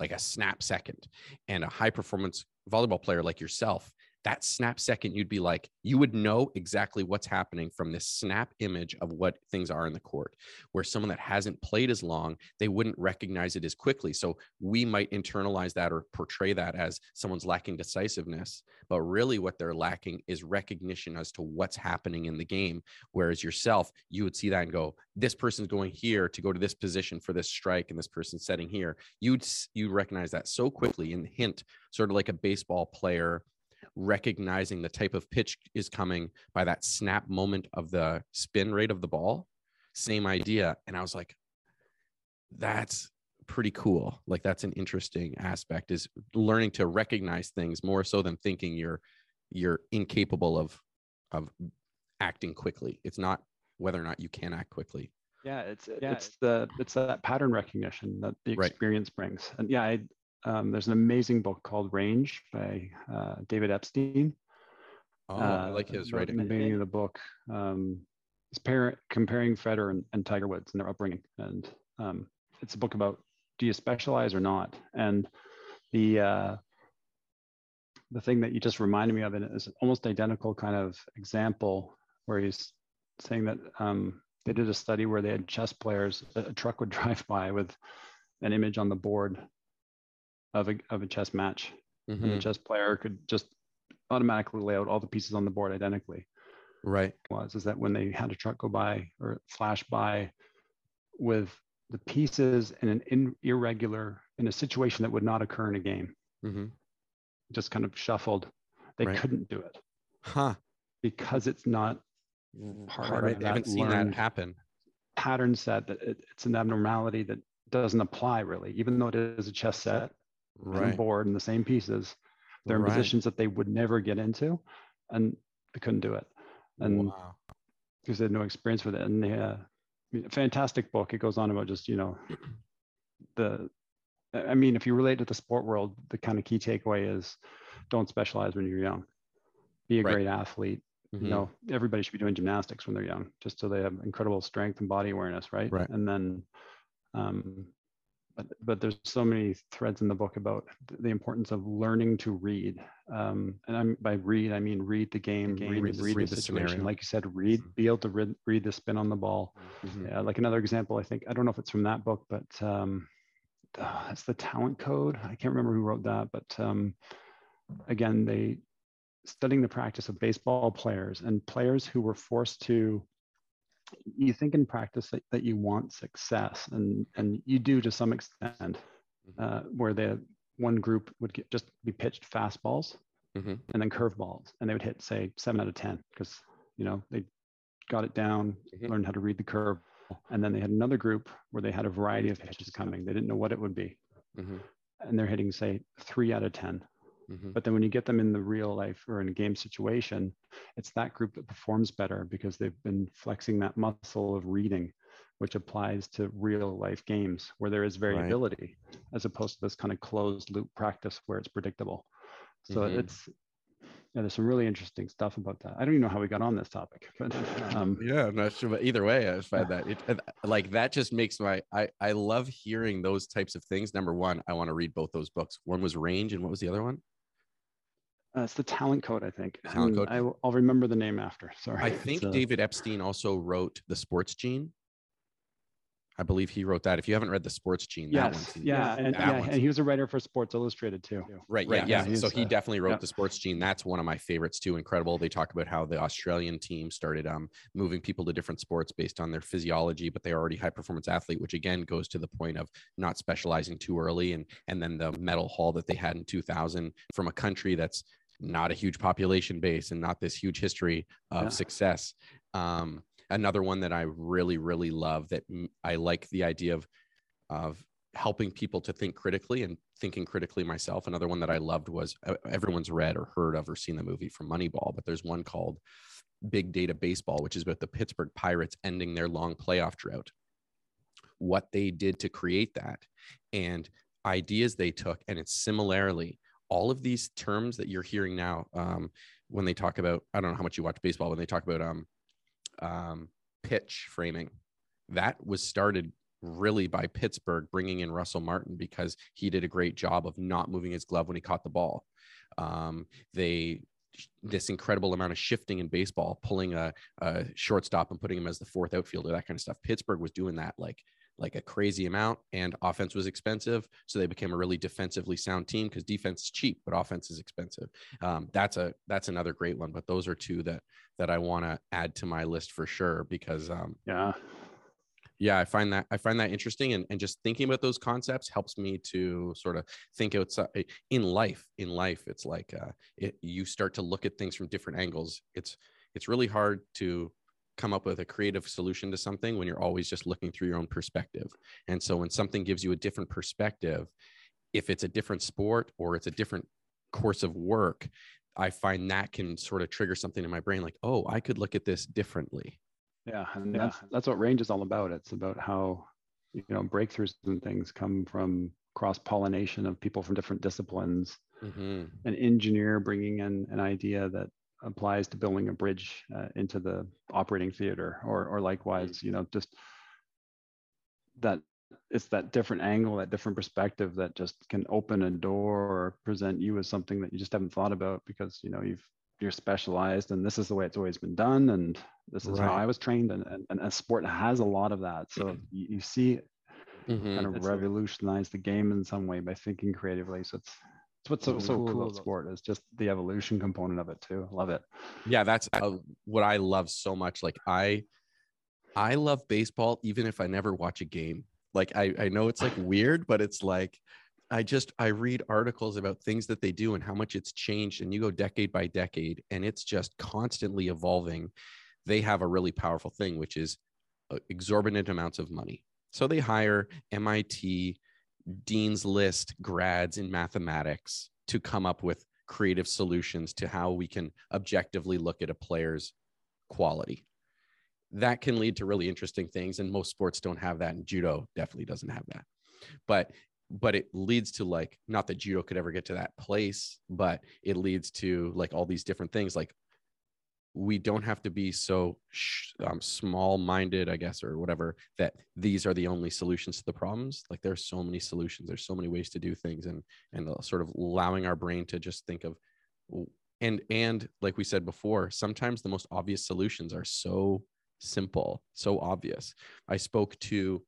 like a snap second. And a high performance volleyball player like yourself that snap second, you'd be like, you would know exactly what's happening from this snap image of what things are in the court. Where someone that hasn't played as long, they wouldn't recognize it as quickly. So we might internalize that or portray that as someone's lacking decisiveness. But really, what they're lacking is recognition as to what's happening in the game. Whereas yourself, you would see that and go, this person's going here to go to this position for this strike, and this person's setting here. You'd you recognize that so quickly and hint, sort of like a baseball player recognizing the type of pitch is coming by that snap moment of the spin rate of the ball. Same idea. And I was like, that's pretty cool. Like that's an interesting aspect is learning to recognize things more so than thinking you're you're incapable of of acting quickly. It's not whether or not you can act quickly. Yeah, it's yeah, it's the it's that pattern recognition that the experience right. brings. And yeah, I um, there's an amazing book called Range by uh, David Epstein. Oh, uh, I like his writing. In the beginning of the book, um, it's parent, comparing Federer and, and, Tiger Woods and their upbringing, and um, it's a book about do you specialize or not? And the uh, the thing that you just reminded me of it is almost identical kind of example where he's saying that um, they did a study where they had chess players. A truck would drive by with an image on the board of a, of a chess match. Mm-hmm. And the mm-hmm. chess player could just automatically lay out all the pieces on the board identically. Right. Was is that when they had a truck go by or flash by with the pieces in an in, irregular in a situation that would not occur in a game, mm-hmm. just kind of shuffled. They right. couldn't do it. Huh. Because it's not part right. of. I haven't seen that happen. Pattern set that it, it's an abnormality that doesn't apply really, even though it is a chess set right. board and the same pieces. They're in right. positions that they would never get into, and they couldn't do it. And wow. because they had no experience with it, and they, uh, fantastic book. It goes on about just you know the. I mean, if you relate to the sport world, the kind of key takeaway is don't specialize when you're young. Be a right. great athlete. Mm-hmm. You know, everybody should be doing gymnastics when they're young, just so they have incredible strength and body awareness, right? Right. And then um, but, but there's so many threads in the book about the importance of learning to read. Um, and I'm by read, I mean read the game, the game read, read, read, the, the situation. Scenario. Like you said, read, mm-hmm. be able to read, read the spin on the ball. Mm-hmm. Yeah, like another example, I think I don't know if it's from that book, but um, uh, it's the Talent Code. I can't remember who wrote that, but um, again, they studying the practice of baseball players and players who were forced to you think in practice that, that you want success and and you do to some extent mm-hmm. uh, where the one group would get, just be pitched fastballs mm-hmm. and then curveballs and they would hit say seven out of ten because you know they got it down mm-hmm. learned how to read the curve and then they had another group where they had a variety of pitches coming they didn't know what it would be mm-hmm. and they're hitting say three out of ten Mm-hmm. But then when you get them in the real life or in a game situation, it's that group that performs better because they've been flexing that muscle of reading, which applies to real life games where there is variability right. as opposed to this kind of closed loop practice where it's predictable. So mm-hmm. it's yeah, there's some really interesting stuff about that. I don't even know how we got on this topic, but um, yeah, I'm not sure. But either way, I find that it like that just makes my I I love hearing those types of things. Number one, I want to read both those books. One was Range, and what was the other one? Uh, it's the talent code, I think. Talent code. I, will remember the name after. Sorry. I think uh, David Epstein also wrote the Sports Gene. I believe he wrote that. If you haven't read the Sports Gene, yes, yeah, and, yeah, and he was a writer for Sports Illustrated too. Right, right, yeah. yeah. So he uh, definitely wrote yeah. the Sports Gene. That's one of my favorites too. Incredible. They talk about how the Australian team started um, moving people to different sports based on their physiology, but they're already high performance athlete, which again goes to the point of not specializing too early, and and then the medal haul that they had in 2000 from a country that's not a huge population base and not this huge history of yeah. success. Um, another one that I really, really love that I like the idea of, of helping people to think critically and thinking critically myself. Another one that I loved was everyone's read or heard of or seen the movie from Moneyball, but there's one called Big Data Baseball, which is about the Pittsburgh Pirates ending their long playoff drought. What they did to create that and ideas they took, and it's similarly all of these terms that you're hearing now um, when they talk about i don't know how much you watch baseball when they talk about um, um, pitch framing that was started really by pittsburgh bringing in russell martin because he did a great job of not moving his glove when he caught the ball um, they this incredible amount of shifting in baseball, pulling a, a shortstop and putting him as the fourth outfielder, that kind of stuff. Pittsburgh was doing that like like a crazy amount and offense was expensive so they became a really defensively sound team because defense is cheap but offense is expensive. Um, that's a that's another great one but those are two that that i want to add to my list for sure because um, yeah. yeah i find that i find that interesting and, and just thinking about those concepts helps me to sort of think outside in life in life it's like uh, it, you start to look at things from different angles. It's it's really hard to come up with a creative solution to something when you're always just looking through your own perspective. And so when something gives you a different perspective, if it's a different sport or it's a different course of work, I find that can sort of trigger something in my brain like, oh, I could look at this differently. Yeah. And yeah. That's, that's what range is all about. It's about how, you know, breakthroughs and things come from cross pollination of people from different disciplines. Mm-hmm. An engineer bringing in an idea that applies to building a bridge uh, into the operating theater or or likewise you know just that it's that different angle that different perspective that just can open a door or present you as something that you just haven't thought about because you know you've you're specialized and this is the way it's always been done and this is right. how i was trained and, and, and a sport has a lot of that so you, you see mm-hmm. kind of revolutionize the game in some way by thinking creatively so it's it's what's so, so cool about sport is just the evolution component of it too. Love it. Yeah, that's uh, what I love so much. Like I, I love baseball even if I never watch a game. Like I, I know it's like weird, but it's like I just I read articles about things that they do and how much it's changed, and you go decade by decade, and it's just constantly evolving. They have a really powerful thing, which is uh, exorbitant amounts of money. So they hire MIT dean's list grads in mathematics to come up with creative solutions to how we can objectively look at a player's quality. That can lead to really interesting things and most sports don't have that and judo definitely doesn't have that. But but it leads to like not that judo could ever get to that place but it leads to like all these different things like we don't have to be so um, small minded i guess or whatever that these are the only solutions to the problems. Like there's so many solutions. There's so many ways to do things and and sort of allowing our brain to just think of and and like we said before sometimes the most obvious solutions are so simple so obvious. I spoke to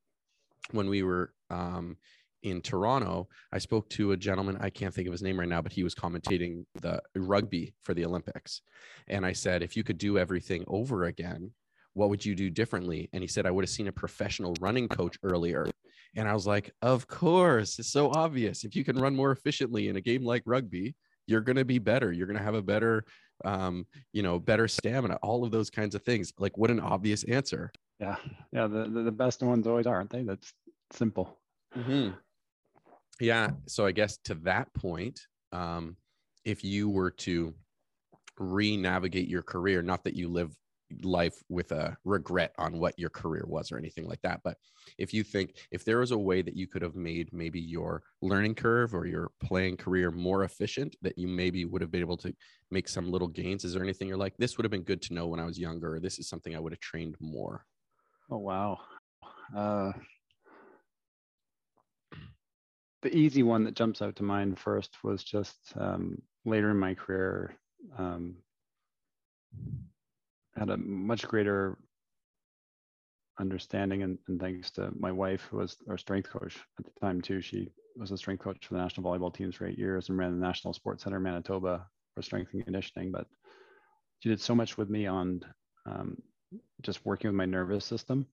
when we were um, in Toronto, I spoke to a gentleman, I can't think of his name right now, but he was commentating the rugby for the Olympics. And I said, if you could do everything over again, what would you do differently? And he said, I would have seen a professional running coach earlier. And I was like, of course, it's so obvious. If you can run more efficiently in a game like rugby, you're going to be better. You're going to have a better, um, you know, better stamina, all of those kinds of things. Like, what an obvious answer. Yeah. Yeah. The, the, the best ones always are, aren't they? That's simple. Mm-hmm yeah so i guess to that point um, if you were to re-navigate your career not that you live life with a regret on what your career was or anything like that but if you think if there was a way that you could have made maybe your learning curve or your playing career more efficient that you maybe would have been able to make some little gains is there anything you're like this would have been good to know when i was younger or this is something i would have trained more oh wow. Uh the easy one that jumps out to mind first was just um, later in my career um, had a much greater understanding and, and, thanks to my wife who was our strength coach at the time too she was a strength coach for the national volleyball teams for eight years and ran the national sports center in manitoba for strength and conditioning but she did so much with me on um, just working with my nervous system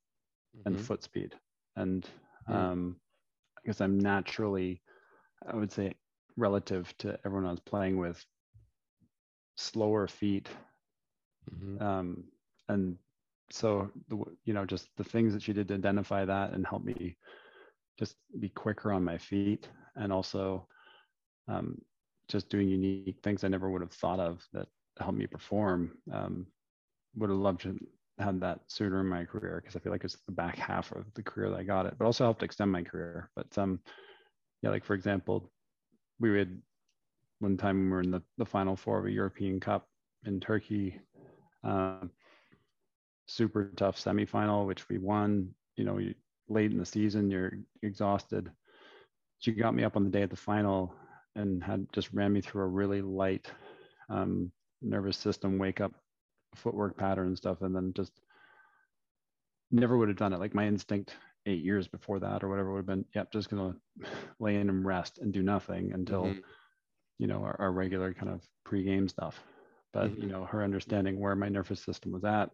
mm-hmm. and foot speed and mm-hmm. um, because I'm naturally, I would say, relative to everyone I was playing with, slower feet. Mm-hmm. Um, and so, the, you know, just the things that she did to identify that and help me just be quicker on my feet and also um, just doing unique things I never would have thought of that helped me perform. Um, would have loved to had that sooner in my career because I feel like it's the back half of the career that I got it, but also helped extend my career. But um, yeah, like for example, we had one time we were in the, the final four of a European Cup in Turkey, uh, super tough semifinal, which we won. You know, late in the season, you're exhausted. She got me up on the day of the final and had just ran me through a really light um, nervous system wake up footwork pattern and stuff and then just never would have done it like my instinct eight years before that or whatever would have been yep just gonna lay in and rest and do nothing until Mhm. you know our, our regular kind of pre-game stuff but Mhm. you know her understanding where my nervous system was at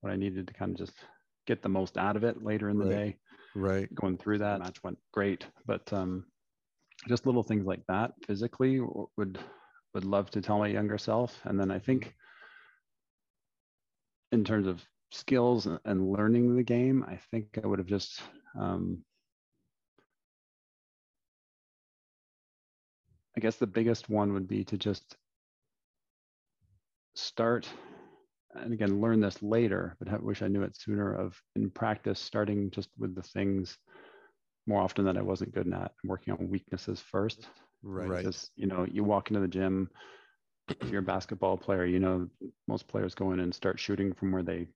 what i needed to kind of just get the most out of it later in the Right. day Right. going through that match went great but um just little things like that physically would would love to tell my younger self and then i think in terms of skills and- learning the game i think i would have just um i guess the biggest one would be to just start and again learn this later but I wish i knew it sooner of in practice starting just with the things more often that i wasn't good at working on weaknesses first Right. because you know you walk into the gym if you're a basketball player you know most players go in and start shooting from where they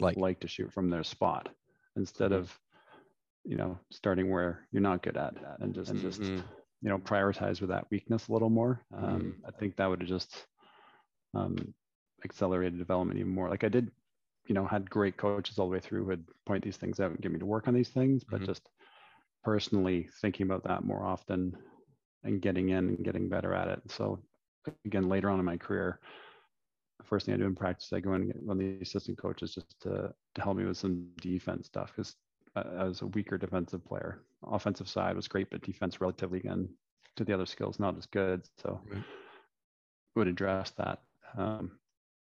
Like. like to shoot from their spot instead Mhm. of you know starting where you're not good at and just and just Mhm. you know prioritize with that weakness a little more Mm-hmm. um, i think that would have just um, accelerated development even more like i did you know had great coaches all the way through who would point these things out and get me to work on these things but Mhm. just personally thinking about that more often and getting in and getting better at it so again later on in my career first thing I do in practice, I go and get one of the assistant coaches just to, to help me with some defense stuff because I was a weaker defensive player. Offensive side was great, but defense relatively again to the other skills not as good. So Right. would address that. Um,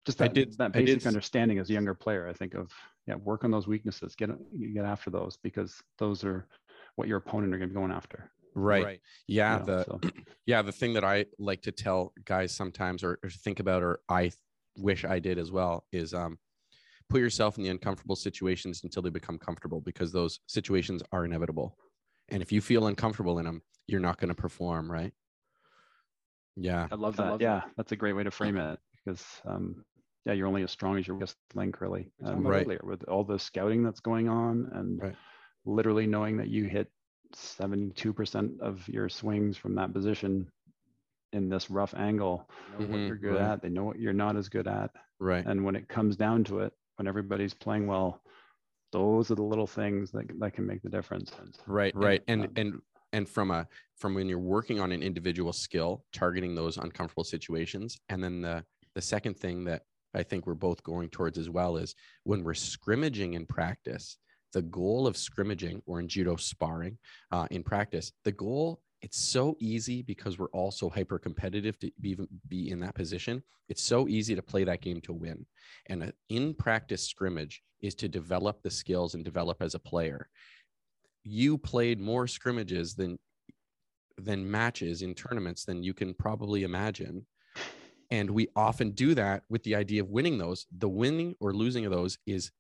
just that, did- that I did basic understanding as a younger player. I think of yeah, work on those weaknesses, get get after those because those are what your opponent are going to be going after. Right. Yeah. you know, the so. yeah the thing that i like to tell guys sometimes or, or think about or i wish i did as well is um put yourself in the uncomfortable situations until they become comfortable because those situations are inevitable and if you feel uncomfortable in them you're not going to perform right yeah I love that. yeah, that's a great way to frame it because um, yeah, you're only as strong as your weakest link, really. Um, Right. Earlier with all the scouting that's going on and Right. literally knowing that you hit 72% of your swings from that position in this rough angle, know what Mhm, you're good right. at, they know what you're not as good at, right. And when it comes down to it, when everybody's playing well, those are the little things that that can make the difference. right And, right. And um, and and from a from when you're working on an individual skill targeting those uncomfortable situations. And then the the second thing that i think we're both going towards as well is when we're scrimmaging in practice the goal of scrimmaging or in judo sparring uh, in practice the goal it's so easy because we're all so hyper competitive to be, even be in that position. It's so easy to play that game to win. And a in practice scrimmage is to develop the skills and develop as a player. You played more scrimmages than than matches in tournaments than you can probably imagine. And we often do that with the idea of winning those. The winning or losing of those is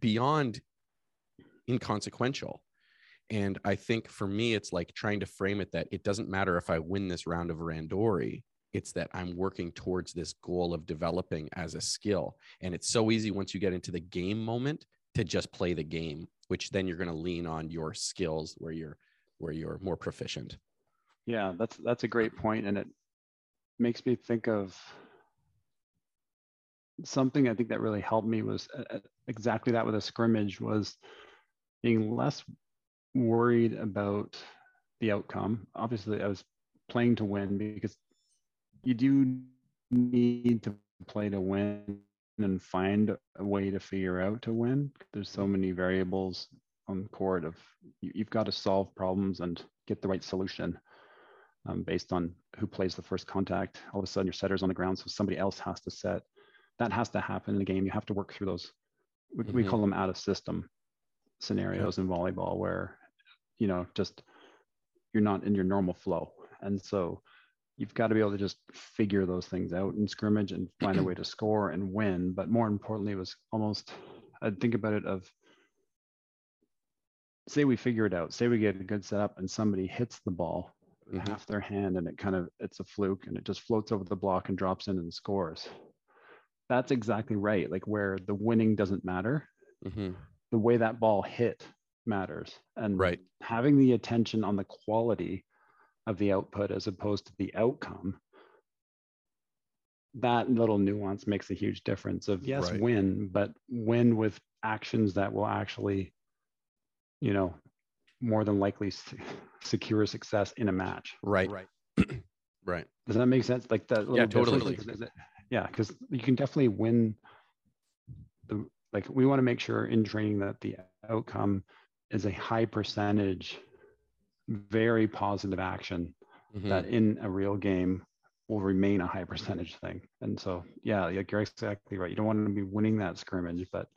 beyond inconsequential. And i think for me it's like trying to frame it that it doesn't matter if i win this round of randori it's that i'm working towards this goal of developing as a skill. And it's so easy once you get into the game moment to just play the game which then you're going to lean on your skills where you're where you're more proficient. Yeah, that's that's a great point, and it makes me think of something I think that really helped me was uh, exactly that with a scrimmage was being less worried about the outcome. Obviously, I was playing to win because you do need to play to win and find a way to figure out to win. There's so many variables on the court of you, you've got to solve problems and get the right solution um, based on who plays the first contact. All of a sudden, your setter's on the ground, so somebody else has to set. That has to happen in the game. You have to work through those. We, we Mhm. call them out of system scenarios in volleyball, where you know just you're not in your normal flow, and so you've got to be able to just figure those things out in scrimmage and find a way to score and win. But more importantly, it was almost I'd think about it of say we figure it out, say we get a good setup and somebody hits the ball with Mhm. half their hand and it kind of it's a fluke and it just floats over the block and drops in and scores. That's exactly right. Like where the winning doesn't matter, Mhm. The way that ball hit matters. And Right. having the attention on the quality of the output as opposed to the outcome that little nuance makes a huge difference of yes Right. win but win with actions that will actually you know more than likely secure success in a match Right. Right. right. does that make sense like that little Yeah, totally. is it- yeah because you can definitely win the like we want to make sure in training that the outcome is a high percentage very positive action Mhm. that in a real game will remain a high percentage thing. And so, yeah, like you're exactly right. You don't want to be winning that scrimmage, but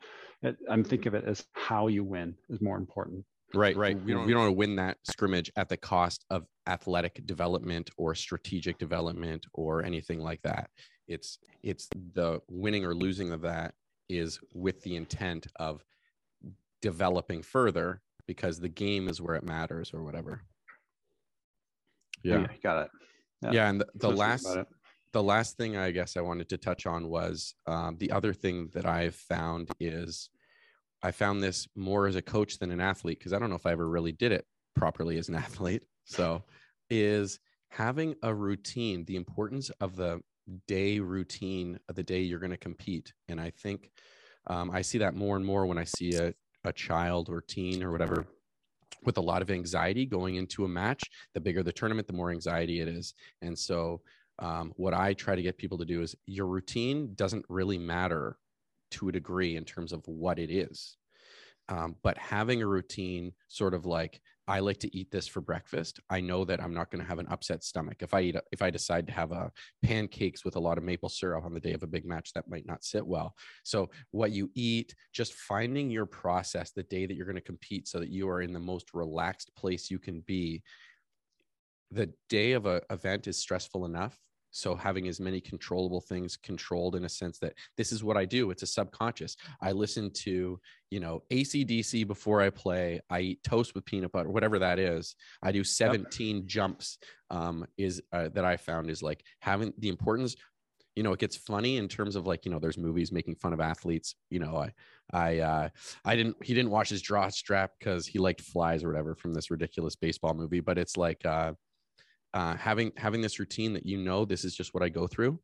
it, I'm thinking of it as how you win is more important. Right, right. We don't, we don't want to win that scrimmage at the cost of athletic development or strategic development or anything like that. It's it's the winning or losing of that is with the intent of developing further because the game is where it matters or whatever. Yeah. you got it. Yeah, Yeah. and the, the last the last thing I guess I wanted to touch on was um, the other thing that I've found is I found this more as a coach than an athlete because I don't know if I ever really did it properly as an athlete. So, is having a routine, the importance of the day routine of the day you're going to compete. And I think um, I see that more and more when I see a, a child or teen or whatever with a lot of anxiety going into a match. The bigger the tournament, the more anxiety it is. And so, um, what I try to get people to do is your routine doesn't really matter to a degree in terms of what it is. Um, but having a routine, sort of like I like to eat this for breakfast. I know that I'm not going to have an upset stomach if I eat. A, if I decide to have a pancakes with a lot of maple syrup on the day of a big match, that might not sit well. So what you eat, just finding your process the day that you're going to compete, so that you are in the most relaxed place you can be. The day of a event is stressful enough so having as many controllable things controlled in a sense that this is what i do it's a subconscious. I listen to you know acdc before i play i eat toast with peanut butter whatever that is. I do 17 jumps um, is uh, that i found is like having the importance you know it gets funny in terms of like you know there's movies making fun of athletes you know i i uh i didn't he didn't watch his draw strap because he liked flies or whatever from this ridiculous baseball movie but it's like uh uh, having having this routine that you know this is just what I go through,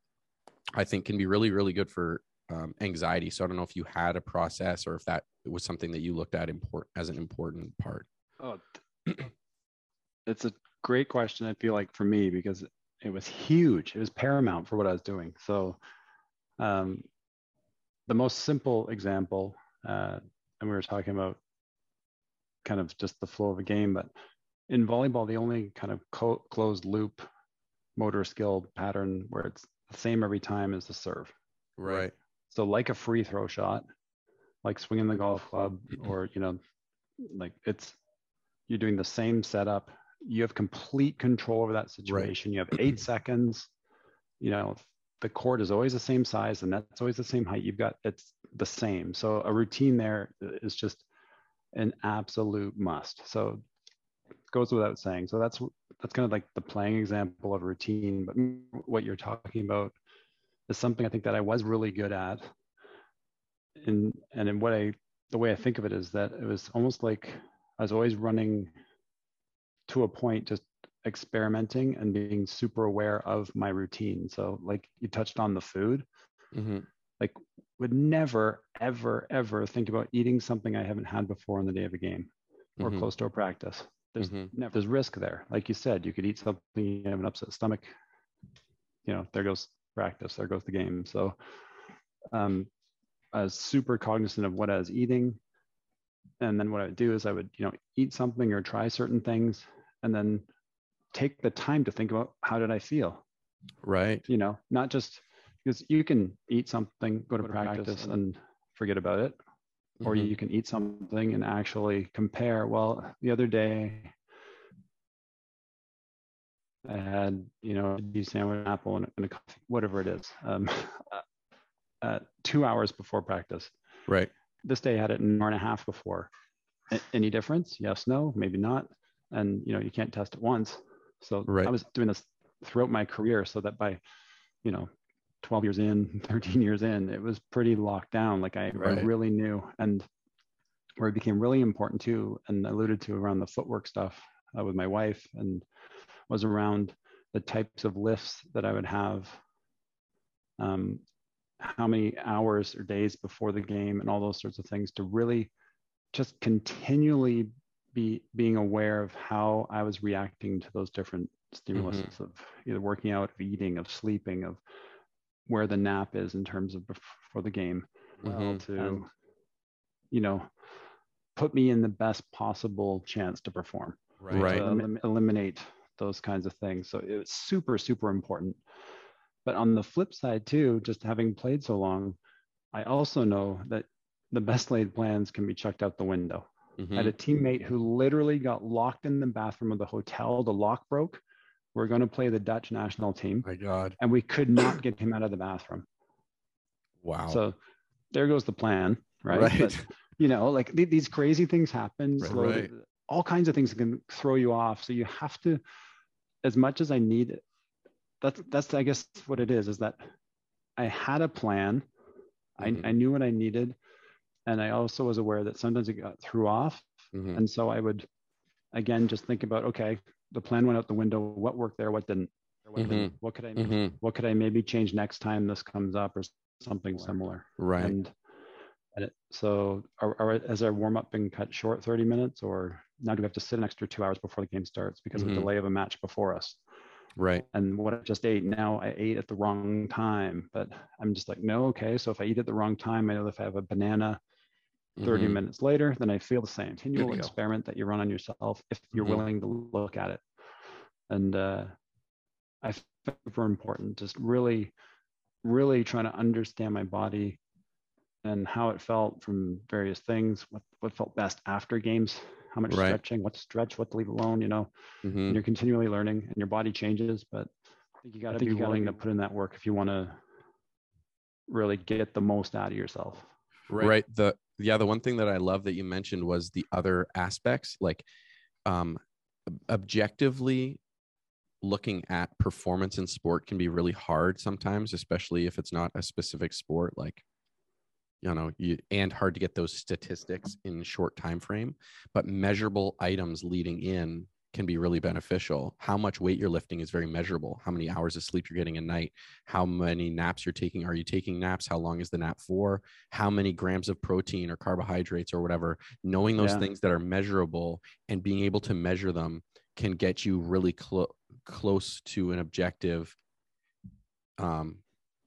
I think can be really really good for um, anxiety. So I don't know if you had a process or if that was something that you looked at import as an important part. Oh, it's a great question. I feel like for me because it was huge. It was paramount for what I was doing. So, um, the most simple example, uh, and we were talking about kind of just the flow of a game, but in volleyball, the only kind of co- closed loop motor skill pattern where it's the same every time is the serve. Right. So, like a free throw shot, like swinging the golf club, or you know, like it's you're doing the same setup. You have complete control over that situation. You have eight seconds. You know, the court is always the same size, and that's always the same height. You've got it's the same. So a routine there is just an absolute must. So goes without saying. So that's that's kind of like the playing example of routine. But what you're talking about is something I think that I was really good at. And and in what I the way I think of it is that it was almost like I was always running to a point, just experimenting and being super aware of my routine. So like you touched on the food, mm-hmm. like would never, ever, ever think about eating something I haven't had before on the day of a game or Mhm. close to a practice. There's Mhm. never there's risk there. Like you said, you could eat something, you have an upset stomach. You know, there goes practice, there goes the game. So um, I was super cognizant of what I was eating. And then what I would do is I would, you know, eat something or try certain things and then take the time to think about how did I feel? Right. You know, not just because you can eat something, go to, Go to practice, practice and forget about it. Or Mhm. you can eat something and actually compare. Well, the other day I had, you know, a cheese sandwich, an apple, and a, and a coffee, whatever it is, um, uh, two hours before practice. right. This day I had it an hour and a half before. A- any difference? Yes, no, maybe not. And you know, you can't test it once. So Right. I was doing this throughout my career, so that by, you know, 12 years in, 13 years in, it was pretty locked down. Like I, I really knew, and where it became really important too, and alluded to around the footwork stuff uh, with my wife, and was around the types of lifts that I would have um, how many hours or days before the game, and all those sorts of things to really just continually be being aware of how I was reacting to those different stimuluses mm-hmm. of either working out, of eating, of sleeping, of where the nap is in terms of before the game, mm-hmm. to and, you know put me in the best possible chance to perform. Right. right. elim- eliminate those kinds of things. So it's super super important. But on the flip side too, just having played so long, I also know that the best laid plans can be chucked out the window. Mm-hmm. I had a teammate who literally got locked in the bathroom of the hotel. The lock broke. We are going to play the Dutch national team. My God. And we could not get him out of the bathroom. Wow. So there goes the plan, right? Right. But, you know, like th- these crazy things happen. Right, right. All kinds of things can throw you off. So you have to, as much as I need it, that's that's I guess what it is, is that I had a plan. Mm-hmm. I, I knew what I needed and I also was aware that sometimes it got threw off. Mm-hmm. And so I would, again, just think about, okay, the plan went out the window. What worked there? What didn't? What, mm-hmm. didn't? what could I, mm-hmm. what could I maybe change next time this comes up or something similar? Right. And, and it, so are, are, has our warm up been cut short 30 minutes or now do we have to sit an extra two hours before the game starts because of the mm-hmm. delay of a match before us? Right. And what I just ate, now I ate at the wrong time, but I'm just like, no, okay. So if I eat at the wrong time, I know if I have a banana 30 mm-hmm. minutes later, then I feel the same. Continual experiment that you run on yourself if you're mm-hmm. willing to look at it. And uh, I think for important, just really, really trying to understand my body and how it felt from various things, what, what felt best after games, how much right. stretching, what to stretch, what to leave alone, you know, mm-hmm. and you're continually learning and your body changes, but I think you got to be willing to put in that work if you want to really get the most out of yourself. Right. right. The yeah, the one thing that I love that you mentioned was the other aspects, like um, objectively looking at performance in sport can be really hard sometimes, especially if it's not a specific sport. Like you know you and hard to get those statistics in short time frame but measurable items leading in can be really beneficial. How much weight you're lifting is very measurable. How many hours of sleep you're getting a night, how many naps you're taking. Are you taking naps? How long is the nap for? How many grams of protein or carbohydrates or whatever? Knowing those yeah. things that are measurable and being able to measure them can get you really clo- close to an objective um,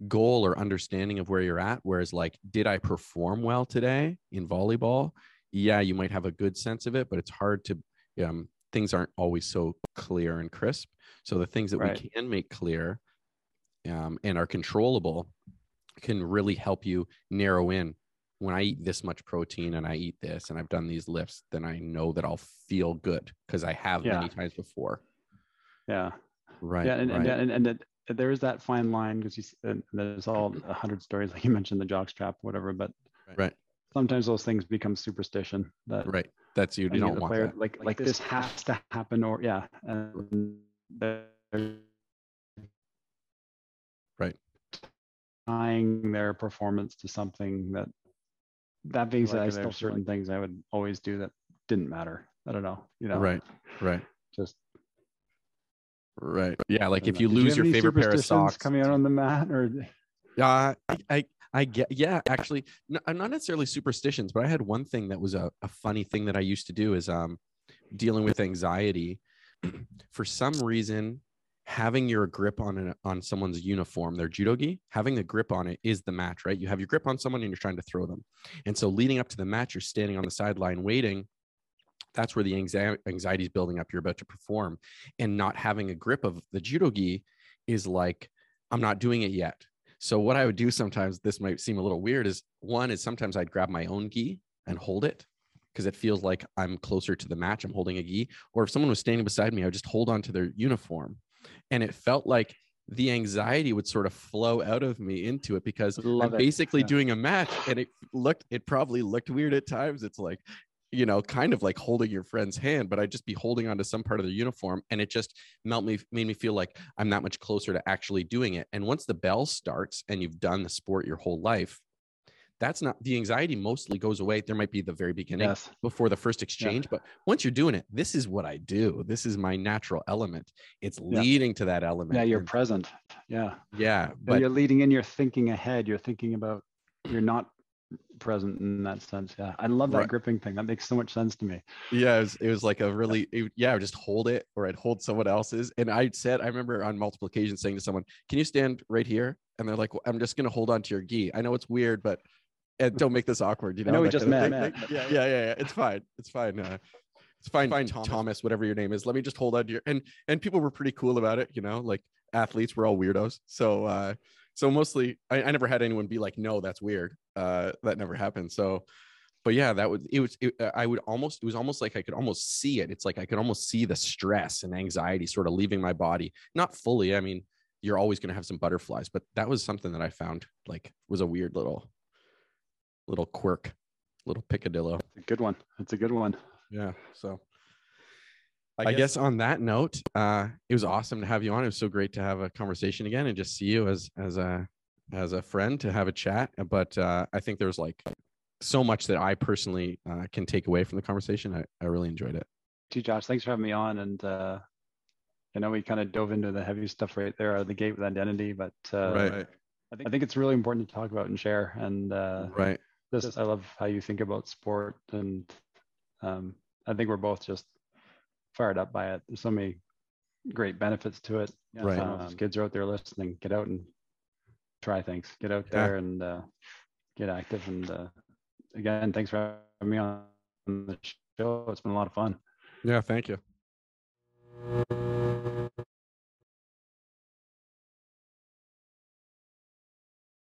goal or understanding of where you're at. Whereas, like, did I perform well today in volleyball? Yeah, you might have a good sense of it, but it's hard to um, things aren't always so clear and crisp. So the things that right. we can make clear um, and are controllable can really help you narrow in. When I eat this much protein and I eat this and I've done these lifts, then I know that I'll feel good because I have yeah. many times before. Yeah. Right. Yeah. And, right. and, and, and, there is that fine line because you see, there's all a hundred stories like you mentioned the jock strap whatever but right sometimes those things become superstition that right. That's you, you don't want player, that. like like this has to happen or yeah and right. Tying their performance to something that that being said like i still certain things i would always do that didn't matter. I don't know you know? Right. Right. Just right. Yeah like if you lose you your favorite pair of socks coming out on the mat or uh, I, I I get, yeah, actually, I'm not necessarily superstitions, but I had one thing that was a, a funny thing that I used to do is um, dealing with anxiety. For some reason, having your grip on an, on someone's uniform, their judo gi, having the grip on it is the match, right? You have your grip on someone and you're trying to throw them. And so leading up to the match, you're standing on the sideline waiting. That's where the anxiety is building up. You're about to perform, and not having a grip of the judo gi is like, I'm not doing it yet. So what I would do sometimes, this might seem a little weird, is one is sometimes I'd grab my own gi and hold it because it feels like I'm closer to the match. I'm holding a gi. Or if someone was standing beside me, I would just hold on to their uniform. And it felt like the anxiety would sort of flow out of me into it because Love I'm basically yeah. doing a match and it looked it probably looked weird at times. It's like you know, kind of like holding your friend's hand, but I'd just be holding onto some part of the uniform. And it just melt me, made me feel like I'm that much closer to actually doing it. And once the bell starts and you've done the sport your whole life, that's not the anxiety mostly goes away. There might be the very beginning Yes. before the first exchange, but once you're doing it, this is what I do. This is my natural element. It's Yeah. leading to that element. Yeah, you're and- present. Yeah. yeah, But but you're leading in, you're thinking ahead, you're thinking about, you're not present in that sense. Yeah. I love that Right. gripping thing. That makes so much sense to me. yeah, it was, it was like a really, it- yeah, I would just hold it or I'd hold someone else's. And I said, I remember on multiple occasions saying to someone, Can you stand right here? And they're like, well, I'm just going to hold on to your gi. I know it's weird, but and don't make this awkward. You know, I know we just met, met, Yeah, yeah, yeah, yeah. It's fine. It's fine. Uh, it's fine, fine, Thomas. whatever your name is. Let me just hold on to your and and people were pretty cool about it. You know, like athletes were all weirdos. So uh, so mostly, I, I never had anyone be like, no, that's weird. Uh, that never happened. So, but yeah, that would it was. It, uh, I would almost. It was almost like I could almost see it. It's like I could almost see the stress and anxiety sort of leaving my body. Not fully. I mean, you're always going to have some butterflies, but that was something that I found like was a weird little little quirk, little picadillo. It's a good one. It's a good one. Yeah. So I, guess, on that note, uh, it was awesome to have you on. It was so great to have a conversation again and just see you as as a as a friend to have a chat. But uh, I think there's like so much that I personally uh, can take away from the conversation. I, I really enjoyed it. Gee, Josh, thanks for having me on. And uh, I know we kind of dove into the heavy stuff right there out of the gate with identity, but uh, right. I think I think it's really important to talk about and share. And uh, Right. this, I love how you think about sport, and um, I think we're both just fired up by it. There's so many great benefits to it. Right. So if kids are out there listening, get out and try things. Get out Yeah. there and uh, get active. And uh, again, thanks for having me on the show. It's been a lot of fun. Yeah. Thank you.